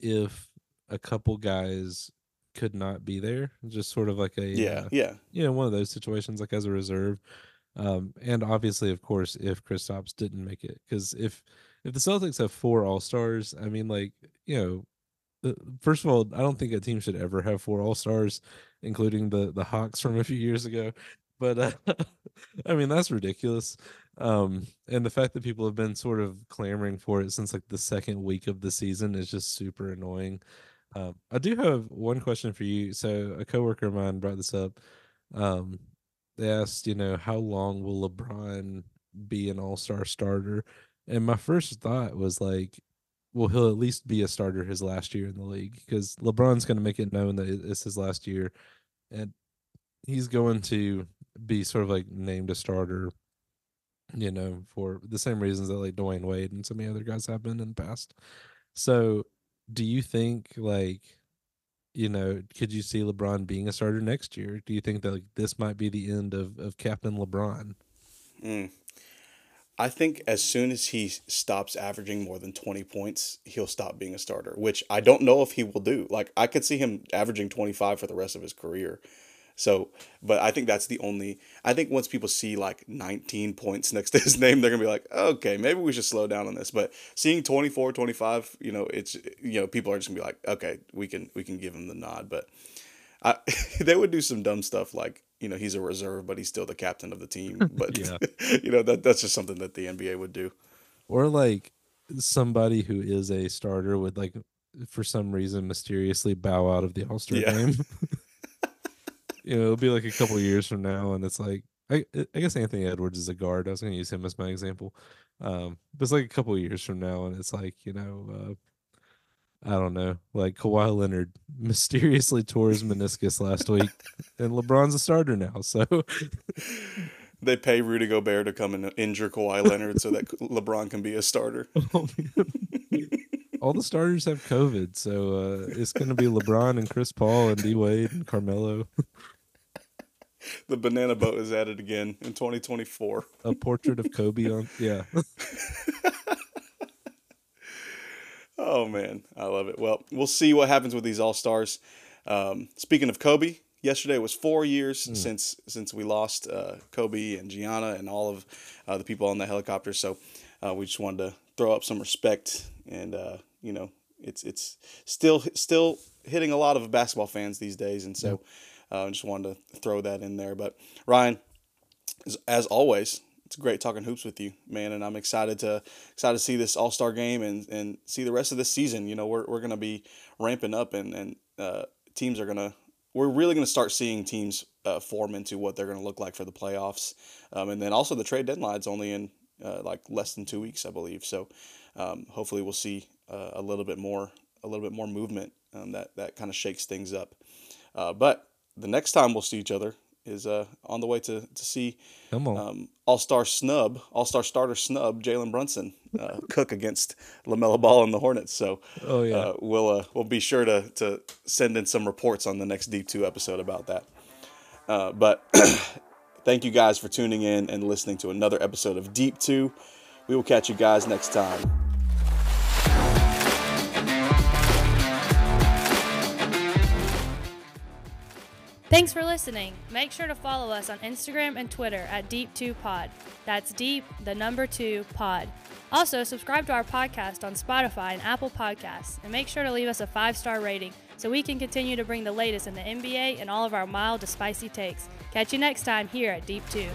if a couple guys could not be there, just sort of like a yeah uh, yeah you know one of those situations like as a reserve. Um, and obviously, of course, if Chris Kristaps didn't make it, because if if the Celtics have four All Stars, I mean, like you know, first of all, I don't think a team should ever have four All Stars, including the the Hawks from a few years ago. But uh, I mean, that's ridiculous. Um, and the fact that people have been sort of clamoring for it since like the second week of the season is just super annoying. Um, I do have one question for you. So a coworker of mine brought this up. Um, they asked, you know, how long will LeBron be an all star starter? And my first thought was like, well, he'll at least be a starter his last year in the league because LeBron's going to make it known that it's his last year. And he's going to be sort of like named a starter, you know, for the same reasons that like Dwyane Wade and so many other guys have been in the past. So, do you think like you know, could you see LeBron being a starter next year? Do you think that like this might be the end of, of Captain LeBron? Mm. I think as soon as he stops averaging more than 20 points, he'll stop being a starter, which I don't know if he will do. Like, I could see him averaging 25 for the rest of his career. So, but I think that's the only. I think once people see like 19 points next to his name, they're gonna be like, okay, maybe we should slow down on this. But seeing 24, 25, you know, it's you know, people are just gonna be like, okay, we can we can give him the nod. But I, they would do some dumb stuff like you know he's a reserve, but he's still the captain of the team. But yeah. you know that that's just something that the NBA would do. Or like somebody who is a starter would like for some reason mysteriously bow out of the All Star yeah. game. You know, it'll be like a couple years from now, and it's like I I guess Anthony Edwards is a guard. I was going to use him as my example. Um, but it's like a couple years from now, and it's like you know, uh, I don't know, like Kawhi Leonard mysteriously tore his meniscus last week, and LeBron's a starter now. So they pay Rudy Gobert to come and injure Kawhi Leonard so that LeBron can be a starter. Oh, all the starters have COVID, so uh, it's going to be LeBron and Chris Paul and D Wade and Carmelo. the banana boat is at it again in 2024. A portrait of Kobe on, yeah. oh man, I love it. Well, we'll see what happens with these all stars. Um, speaking of Kobe, yesterday was four years mm. since since we lost uh, Kobe and Gianna and all of uh, the people on the helicopter. So uh, we just wanted to throw up some respect and uh, you know it's it's still still hitting a lot of basketball fans these days, and so I uh, just wanted to throw that in there. But Ryan, as, as always, it's great talking hoops with you, man, and I'm excited to excited to see this All Star game and and see the rest of this season. You know, we're we're gonna be ramping up, and and uh, teams are gonna we're really gonna start seeing teams uh, form into what they're gonna look like for the playoffs, um, and then also the trade deadline's only in uh, like less than two weeks, I believe. So um, hopefully we'll see uh, a little bit more a little bit more movement um, that that kind of shakes things up. Uh, but the next time we'll see each other is uh, on the way to to see um, All Star snub, All Star starter snub Jalen Brunson uh, cook against LaMelo Ball and the Hornets. So oh yeah, uh, we'll uh, we'll be sure to to send in some reports on the next Deep Two episode about that. Uh, but thank you guys for tuning in and listening to another episode of Deep Two. We will catch you guys next time. Thanks for listening. Make sure to follow us on Instagram and Twitter at Deep2Pod. That's Deep, the number two pod. Also, subscribe to our podcast on Spotify and Apple Podcasts, and make sure to leave us a five star rating so we can continue to bring the latest in the NBA and all of our mild to spicy takes. Catch you next time here at Deep 2.